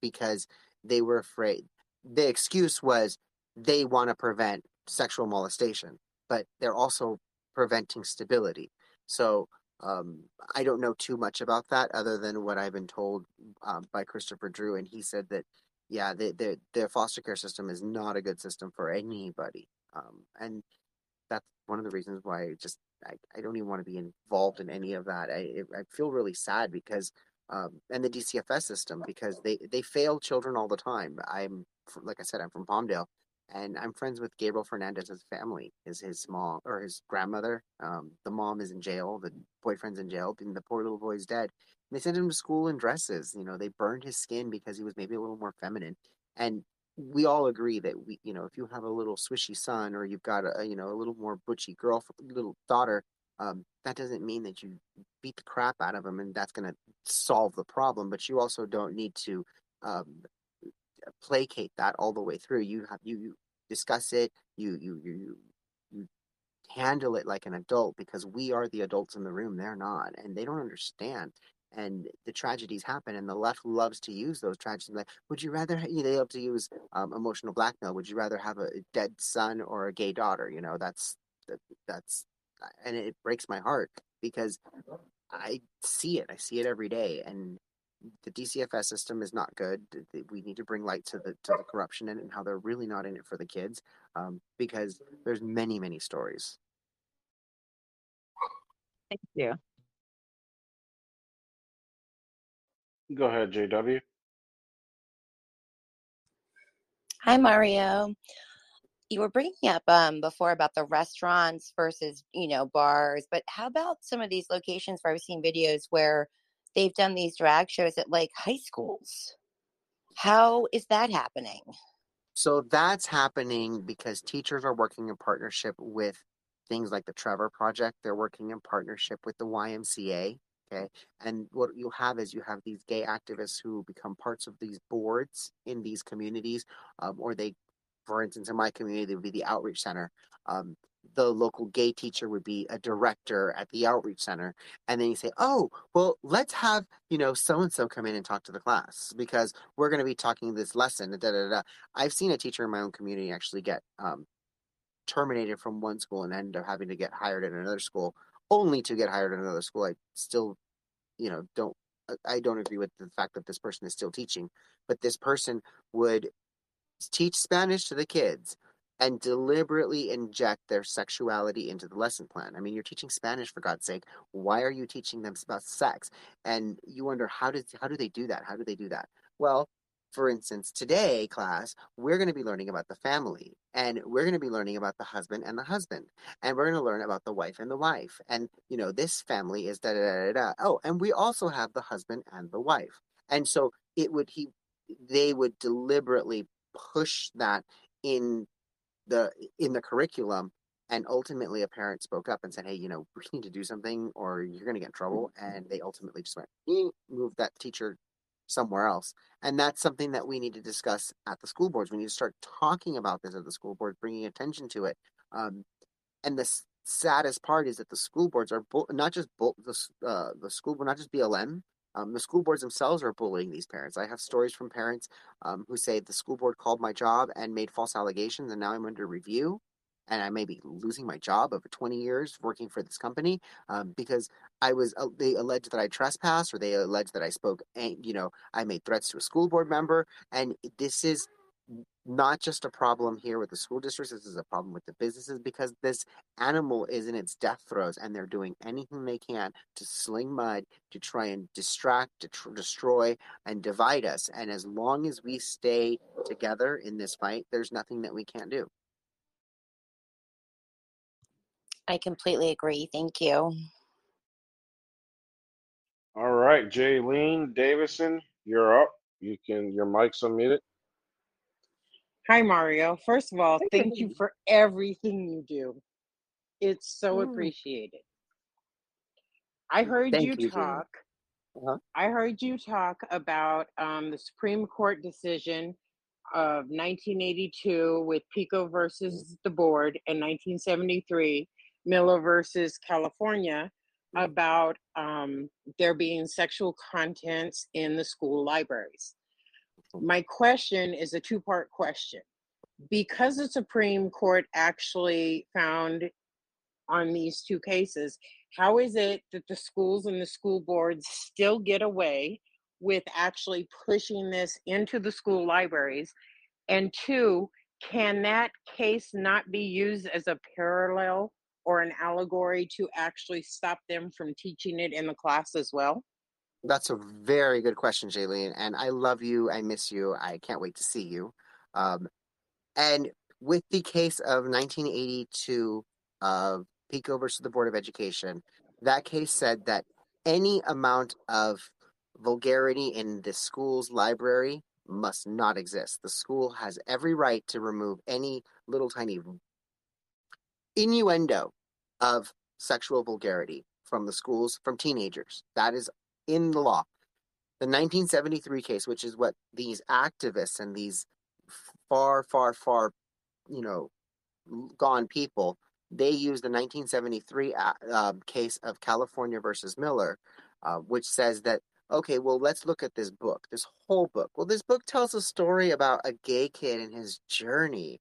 because they were afraid. The excuse was they want to prevent sexual molestation, but they're also preventing stability. So um, I don't know too much about that other than what I've been told um, by Christopher Drew, and he said that yeah, the the the foster care system is not a good system for anybody, um, and one of the reasons why I just I, I don't even want to be involved in any of that. I I feel really sad because um, and the DCFS system because they they fail children all the time. I'm like I said, I'm from Palmdale, and I'm friends with Gabriel Fernandez's family. Is his mom or his grandmother? Um, the mom is in jail. The boyfriend's in jail, and the poor little boy's dead. And they sent him to school in dresses. You know, they burned his skin because he was maybe a little more feminine. And we all agree that we, you know, if you have a little swishy son or you've got a, you know, a little more butchy girl, little daughter, um, that doesn't mean that you beat the crap out of them and that's going to solve the problem. But you also don't need to um, placate that all the way through. You have you, you discuss it. You you you you handle it like an adult because we are the adults in the room. They're not, and they don't understand. And the tragedies happen, and the left loves to use those tragedies. Like, would you rather? You know, they love to use um, emotional blackmail. Would you rather have a dead son or a gay daughter? You know, that's that, that's, and it breaks my heart because I see it. I see it every day, and the DCFS system is not good. We need to bring light to the to the corruption in it and how they're really not in it for the kids, um, because there's many many stories. thank you Go ahead, JW. Hi, Mario. You were bringing up um, before about the restaurants versus, you know, bars, but how about some of these locations where I've seen videos where they've done these drag shows at like high schools? How is that happening? So that's happening because teachers are working in partnership with things like the Trevor Project. They're working in partnership with the YMCA. Okay. And what you'll have is you have these gay activists who become parts of these boards in these communities, um, or they, for instance, in my community, would be the outreach center. Um, the local gay teacher would be a director at the outreach center. And then you say, oh, well, let's have, you know, so and so come in and talk to the class because we're going to be talking this lesson. Da, da, da. I've seen a teacher in my own community actually get um, terminated from one school and end up having to get hired at another school only to get hired at another school. I still, you know, don't uh, I don't agree with the fact that this person is still teaching, but this person would teach Spanish to the kids and deliberately inject their sexuality into the lesson plan. I mean, you're teaching Spanish for God's sake. Why are you teaching them about sex? And you wonder how does how do they do that? How do they do that? Well, for instance, today class, we're going to be learning about the family and we're going to be learning about the husband and the husband and we're going to learn about the wife and the wife. And you know, this family is da da da da. da. Oh, and we also have the husband and the wife. And so it would he they would deliberately push that in the in the curriculum and ultimately a parent spoke up and said hey you know we need to do something or you're going to get in trouble and they ultimately just went "Eh," move that teacher somewhere else and that's something that we need to discuss at the school boards. We need to start talking about this at the school board bringing attention to it um, and the saddest part is that the school boards are bu- not just bu- the, uh, the school board not just blm um, the school boards themselves are bullying these parents. I have stories from parents um, who say the school board called my job and made false allegations and now i'm under review and I may be losing my job over 20 years working for this company um, because I was uh, they alleged that I trespassed or they alleged that I spoke you know I made threats to a school board member and this is not just a problem here with the school districts this is a problem with the businesses because this animal is in its death throes and they're doing anything they can to sling mud to try and distract to tr- destroy and divide us and as long as we stay together in this fight there's nothing that we can't do I completely agree. Thank you. All right, Jaylene Davison, you're up. You can your mic's unmuted. Hi, Mario. First of all, thank you for everything you do. It's so Mm. appreciated. I heard you you, talk. Uh-huh. I heard you talk about um, the Supreme Court decision of 1982 with Pico versus the board and 1973 Miller versus California about um, there being sexual contents in the school libraries. My question is a two part question. Because the Supreme Court actually found on these two cases, how is it that the schools and the school boards still get away with actually pushing this into the school libraries? And two, can that case not be used as a parallel or an allegory to actually stop them from teaching it in the class as well? That's a very good question, Jaylene. And I love you. I miss you. I can't wait to see you. Um, and with the case of 1982 of Pico versus the Board of Education, that case said that any amount of vulgarity in the school's library must not exist. The school has every right to remove any little tiny innuendo of sexual vulgarity from the schools from teenagers. That is in the law. The 1973 case, which is what these activists and these far, far, far, you know, gone people, they used the 1973 uh, case of California versus Miller, uh, which says that, okay, well, let's look at this book, this whole book. Well, this book tells a story about a gay kid and his journey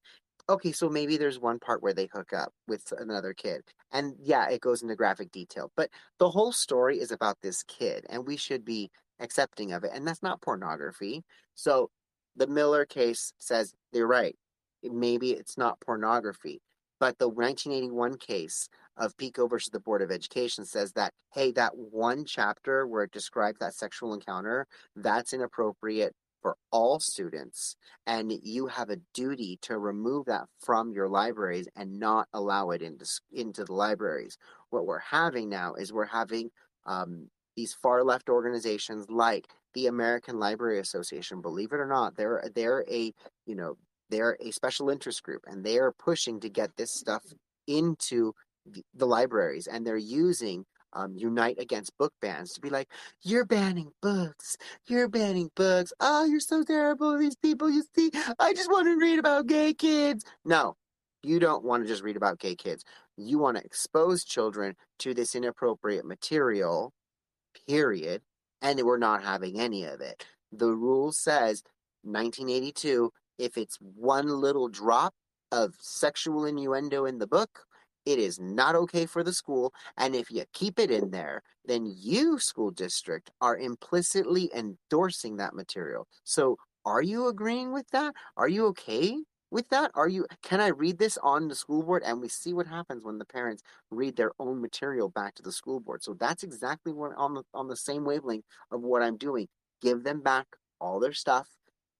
okay, so maybe there's one part where they hook up with another kid. And yeah, it goes into graphic detail. But the whole story is about this kid, and we should be accepting of it. And that's not pornography. So the Miller case says they're right. Maybe it's not pornography. But the 1981 case of Pico versus the Board of Education says that, hey, that one chapter where it describes that sexual encounter, that's inappropriate for all students, and you have a duty to remove that from your libraries and not allow it into into the libraries. What we're having now is we're having um, these far left organizations like the American Library Association. Believe it or not, they're they're a you know they're a special interest group, and they are pushing to get this stuff into the libraries, and they're using um, unite against book bans to be like, you're banning books, you're banning books. Oh, you're so terrible. These people, you see, I just want to read about gay kids. No, you don't want to just read about gay kids. You want to expose children to this inappropriate material, period. And we're not having any of it. The rule says 1982 if it's one little drop of sexual innuendo in the book, it is not okay for the school. And if you keep it in there, then you, school district, are implicitly endorsing that material. So are you agreeing with that? Are you okay with that? Are you can I read this on the school board? And we see what happens when the parents read their own material back to the school board. So that's exactly what on the on the same wavelength of what I'm doing. Give them back all their stuff,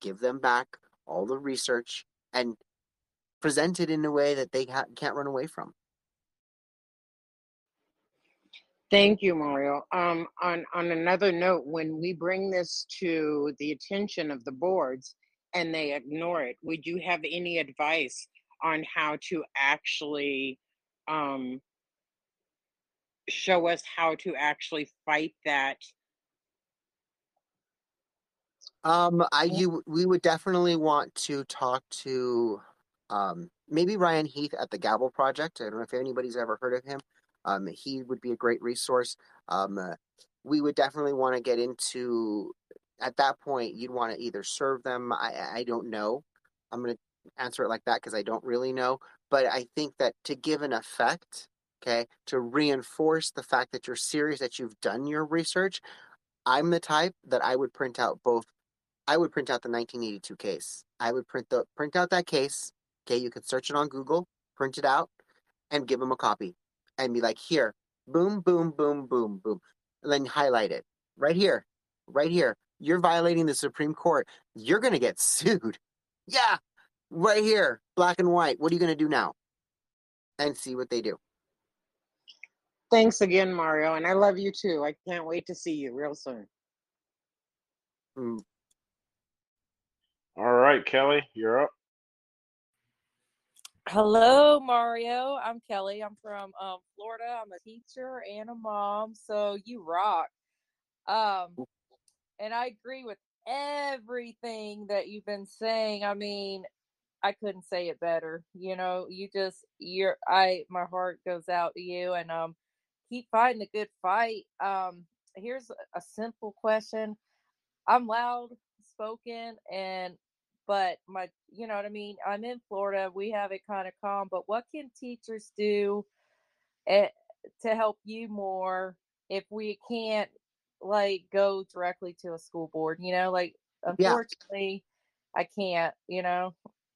give them back all the research, and present it in a way that they ha- can't run away from. Thank you, Mario. Um, on on another note, when we bring this to the attention of the boards and they ignore it, would you have any advice on how to actually um, show us how to actually fight that? Um, I you we would definitely want to talk to um maybe Ryan Heath at the Gavel Project. I don't know if anybody's ever heard of him. Um, he would be a great resource. Um, uh, we would definitely want to get into at that point. You'd want to either serve them. I I don't know. I'm going to answer it like that because I don't really know. but I think that to give an effect, okay, to reinforce the fact that you're serious, that you've done your research, I'm the type that I would print out both. I would print out the 1982 case. I would print the print out that case. Okay, you can search it on Google, print it out, and give them a copy, and be like, here, boom, boom, boom, boom, boom, and then highlight it right here, right here. You're violating the Supreme Court. You're gonna get *laughs* sued. Yeah, right here, black and white. What are you gonna do now? And see what they do. Thanks again, Mario, and I love you too. I can't wait to see you real soon. Mm, All right, Kelly, you're up. Hello, Mario. I'm Kelly. I'm from um, Florida. I'm a teacher and a mom. So you rock. Um, and I agree with everything that you've been saying. I mean, I couldn't say it better. You know, you just you're I my heart goes out to you and um keep fighting the good fight. Um here's a simple question. I'm loud spoken and but my you know what I mean, I'm in Florida. We have it kind of calm, but what can teachers do eh, to help you more if we can't like go directly to a school board, you know? Like Yeah, unfortunately I can't, you know.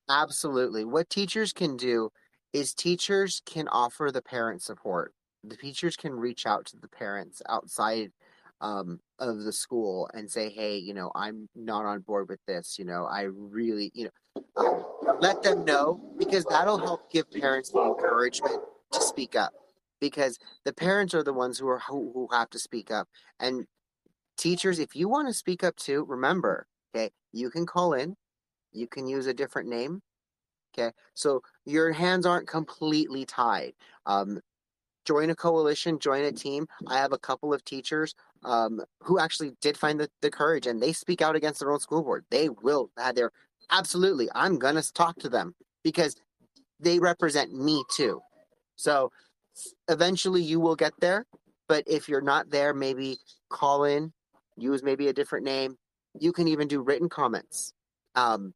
absolutely. What teachers can do is teachers can offer the parent support. The teachers can reach out to the parents outside um, of the school and say, hey, you know, I'm not on board with this. You know, I really, you know, um, let them know because that'll help give parents the encouragement to speak up because the parents are the ones who are who, who have to speak up. And teachers if you want to speak up too remember okay you can call in you can use a different name okay? So your hands aren't completely tied. Um, join a coalition join a team. I have a couple of teachers um, who actually did find the, the courage and they speak out against their own school board. They will have their absolutely i'm gonna talk to them because they represent me too. So eventually you will get there but if you're not there maybe call in use maybe a different name. You can even do written comments um,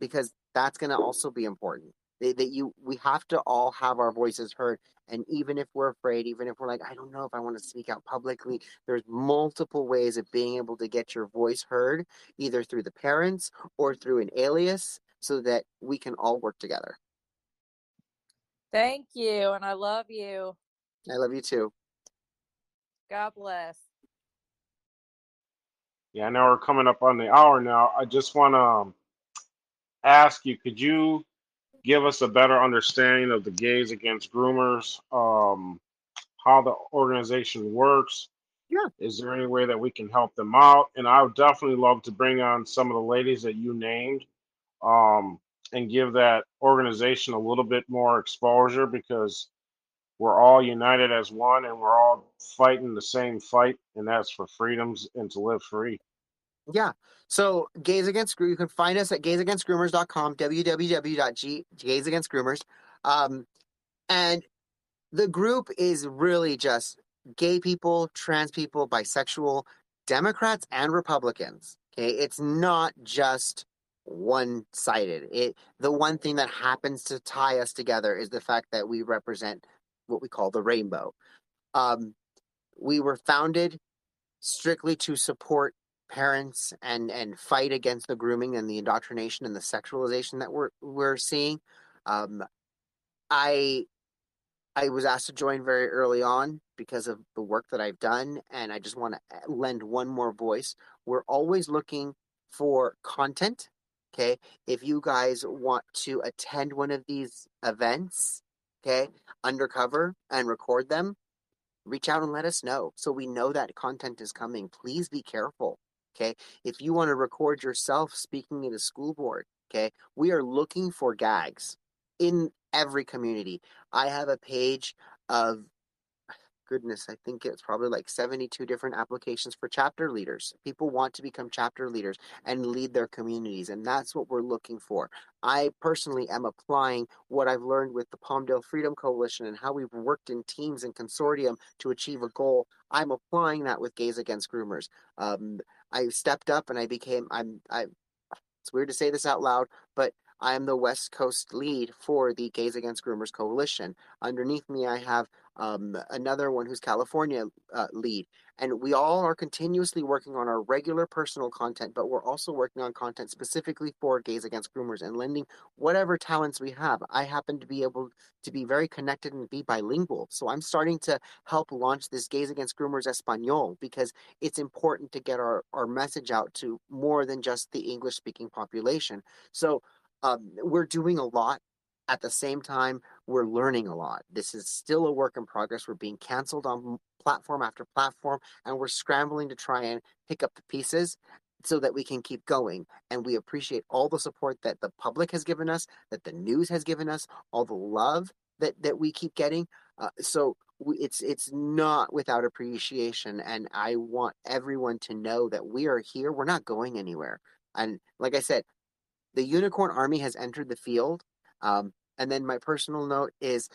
because that's going to also be important that that you we have to all have our voices heard and even if we're afraid even if we're like i don't know if i want to speak out publicly there's multiple ways of being able to get your voice heard either through the parents or through an alias so that we can all work together Thank you and I love you. i love you too God bless. Yeah, I know we're coming up on the hour now. I just want to um, ask you, could you give us a better understanding of the Gays Against Groomers, um, how the organization works? yeah Is there any way that we can help them out? And I would definitely love to bring on some of the ladies that you named um, and give that organization a little bit more exposure because we're all united as one and we're all fighting the same fight, and that's for freedoms and to live free. Yeah. So Gays Against Groomers, you can find us at gaysagainstgroomers.com, www.gaysagainstgroomers. Um, and the group is really just gay people, trans people, bisexual, Democrats and Republicans. Okay. It's not just one sided. It the one thing that happens to tie us together is the fact that we represent what we call the rainbow. Um, we were founded strictly to support parents and and fight against the grooming and the indoctrination and the sexualization that we're we're seeing. Um, I I was asked to join very early on because of the work that I've done, and I just want to lend one more voice. We're always looking for content. Okay, if you guys want to attend one of these events, okay, undercover and record them, reach out and let us know so we know that content is coming. Please be careful. Okay. If you want to record yourself speaking at a school board, okay, we are looking for gags in every community. I have a page of goodness, I think it's probably like 72 different applications for chapter leaders. People want to become chapter leaders and lead their communities, and that's what we're looking for. I personally am applying what I've learned with the Palmdale Freedom Coalition and how we've worked in teams and consortium to achieve a goal. I'm applying that with Gays Against Groomers. Um, I stepped up and I became I'm I it's weird to say this out loud, but I am the West Coast lead for the Gays Against Groomers Coalition. Underneath me, I have um, another one who's California uh, lead. And we all are continuously working on our regular personal content, but we're also working on content specifically for Gays Against Groomers and lending whatever talents we have. I happen to be able to be very connected and be bilingual. So I'm starting to help launch this Gays Against Groomers Espanol because it's important to get our, our message out to more than just the English speaking population. So um, we're doing a lot at the same time, we're learning a lot. This is still a work in progress. We're being canceled on platform after platform, and we're scrambling to try and pick up the pieces so that we can keep going. And we appreciate all the support that the public has given us, that the news has given us, all the love that, that we keep getting. Uh, so we, it's it's not without appreciation, and I want everyone to know that we are here. We're not going anywhere. And like I said, the Unicorn Army has entered the field um, and then my personal note is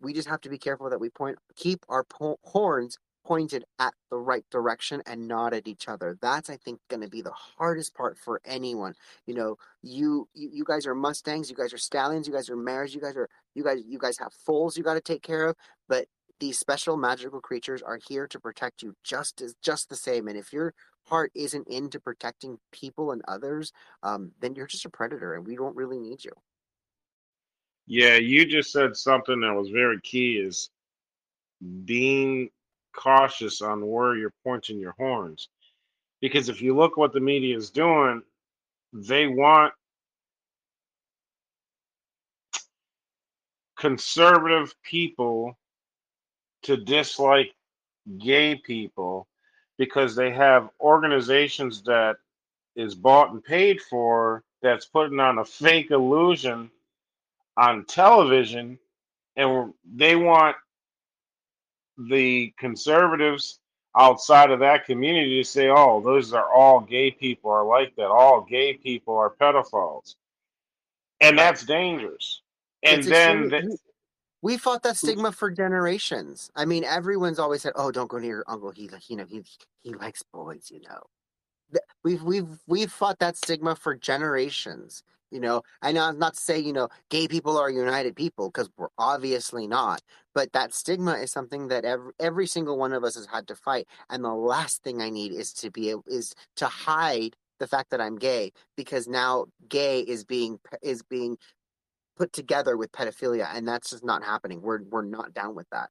we just have to be careful that we point keep our po- horns pointed at the right direction and not at each other. That's I think going to be the hardest part for anyone. You know, you, you you guys are mustangs, you guys are stallions, you guys are mares, you guys are you guys you guys have foals you got to take care of, but these special magical creatures are here to protect you just as just the same and if your heart isn't into protecting people and others um, then you're just a predator and we don't really need you Yeah, you just said something that was very key is being cautious on where you're pointing your horns. Because if you look what the media is doing, they want conservative people to dislike gay people because they have organizations that is bought and paid for that's putting on a fake illusion on television and they want the conservatives outside of that community to say, oh, those are all gay people are like that. All gay people are pedophiles. And that's dangerous. And it's then, the, we, we fought that stigma for generations i mean everyone's always said oh don't go near your uncle he you know he he likes boys you know we've we've we've fought that stigma for generations you know i know not to say you know gay people are united people because we're obviously not but that stigma is something that every, every single one of us has had to fight and the last thing i need is to be is to hide the fact that i'm gay because now gay is being is being put together with pedophilia and that's just not happening we're we're not down with that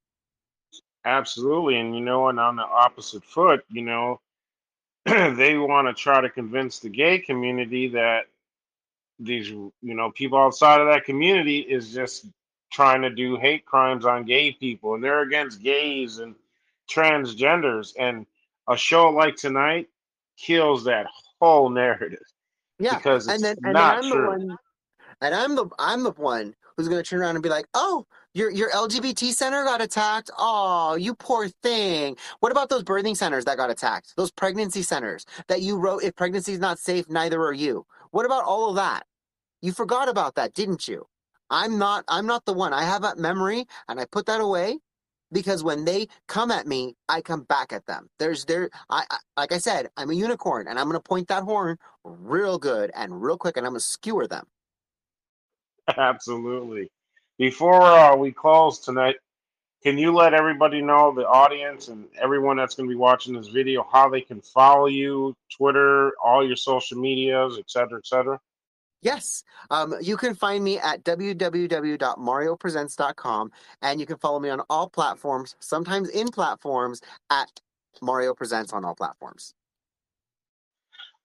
absolutely. And, you know, and on the opposite foot, you know, *clears throat* they want to try to convince the gay community that these, you know, people outside of that community is just trying to do hate crimes on gay people and they're against gays and transgenders. And a show like tonight kills that whole narrative yeah because and it's then and then not i'm the true. one And I'm the I'm the one who's gonna turn around and be like, "Oh, your your LGBT center got attacked. Oh, you poor thing. What about those birthing centers that got attacked? Those pregnancy centers that you wrote, if pregnancy is not safe, neither are you. What about all of that? You forgot about that, didn't you? I'm not I'm not the one. I have that memory and I put that away because when they come at me, I come back at them. There's there I, I like I said, I'm a unicorn and I'm gonna point that horn real good and real quick and I'm gonna skewer them. *laughs* Absolutely. Before uh, we close tonight, can you let everybody know, the audience and everyone that's going to be watching this video, how they can follow you, Twitter, all your social medias, et cetera, et cetera? Yes. Um, you can find me at www.mariopresents.com and you can follow me on all platforms, sometimes in platforms, at Mario Presents on all platforms.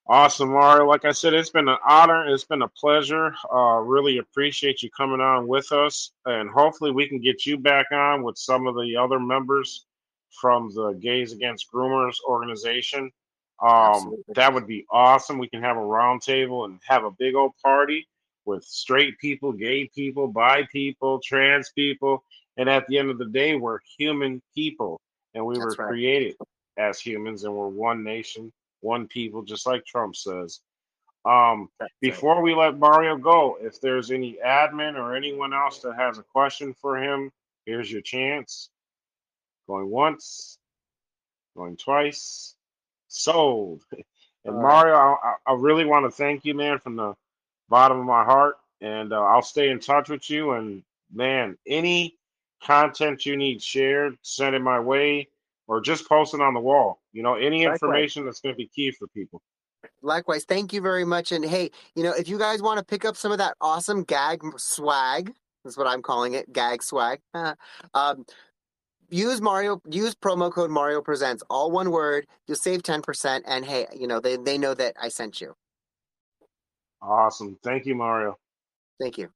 Awesome, Mario. Like I said, it's been an honor. It's been a pleasure. Uh, really appreciate you coming on with us, and hopefully we can get you back on with some of the other members from the Gays Against Groomers organization. Um, that would be awesome. We can have a round table and have a big old party with straight people, gay people, bi people, trans people, and at the end of the day, we're human people, and we were right. created as humans, and we're one nation one people, just like Trump says. Um, That's right. before we let Mario go, if there's any admin or anyone else that has a question for him, here's your chance. Going once, going twice, sold. *laughs* And Mario, I, I really want to thank you, man, from the bottom of my heart. and uh, I'll stay in touch with you. And man, any content you need shared, send it my way, or just post it on the wall. You know, any Likewise. information that's going to be key for people. Likewise, thank you very much. And hey, you know, if you guys want to pick up some of that awesome gag swag, that's what I'm calling it, gag swag. *laughs* um, use Mario, use promo code Mario Presents, all one word. You'll save ten percent. And hey, you know, they they know that I sent you. Awesome. Thank you, Mario. Thank you.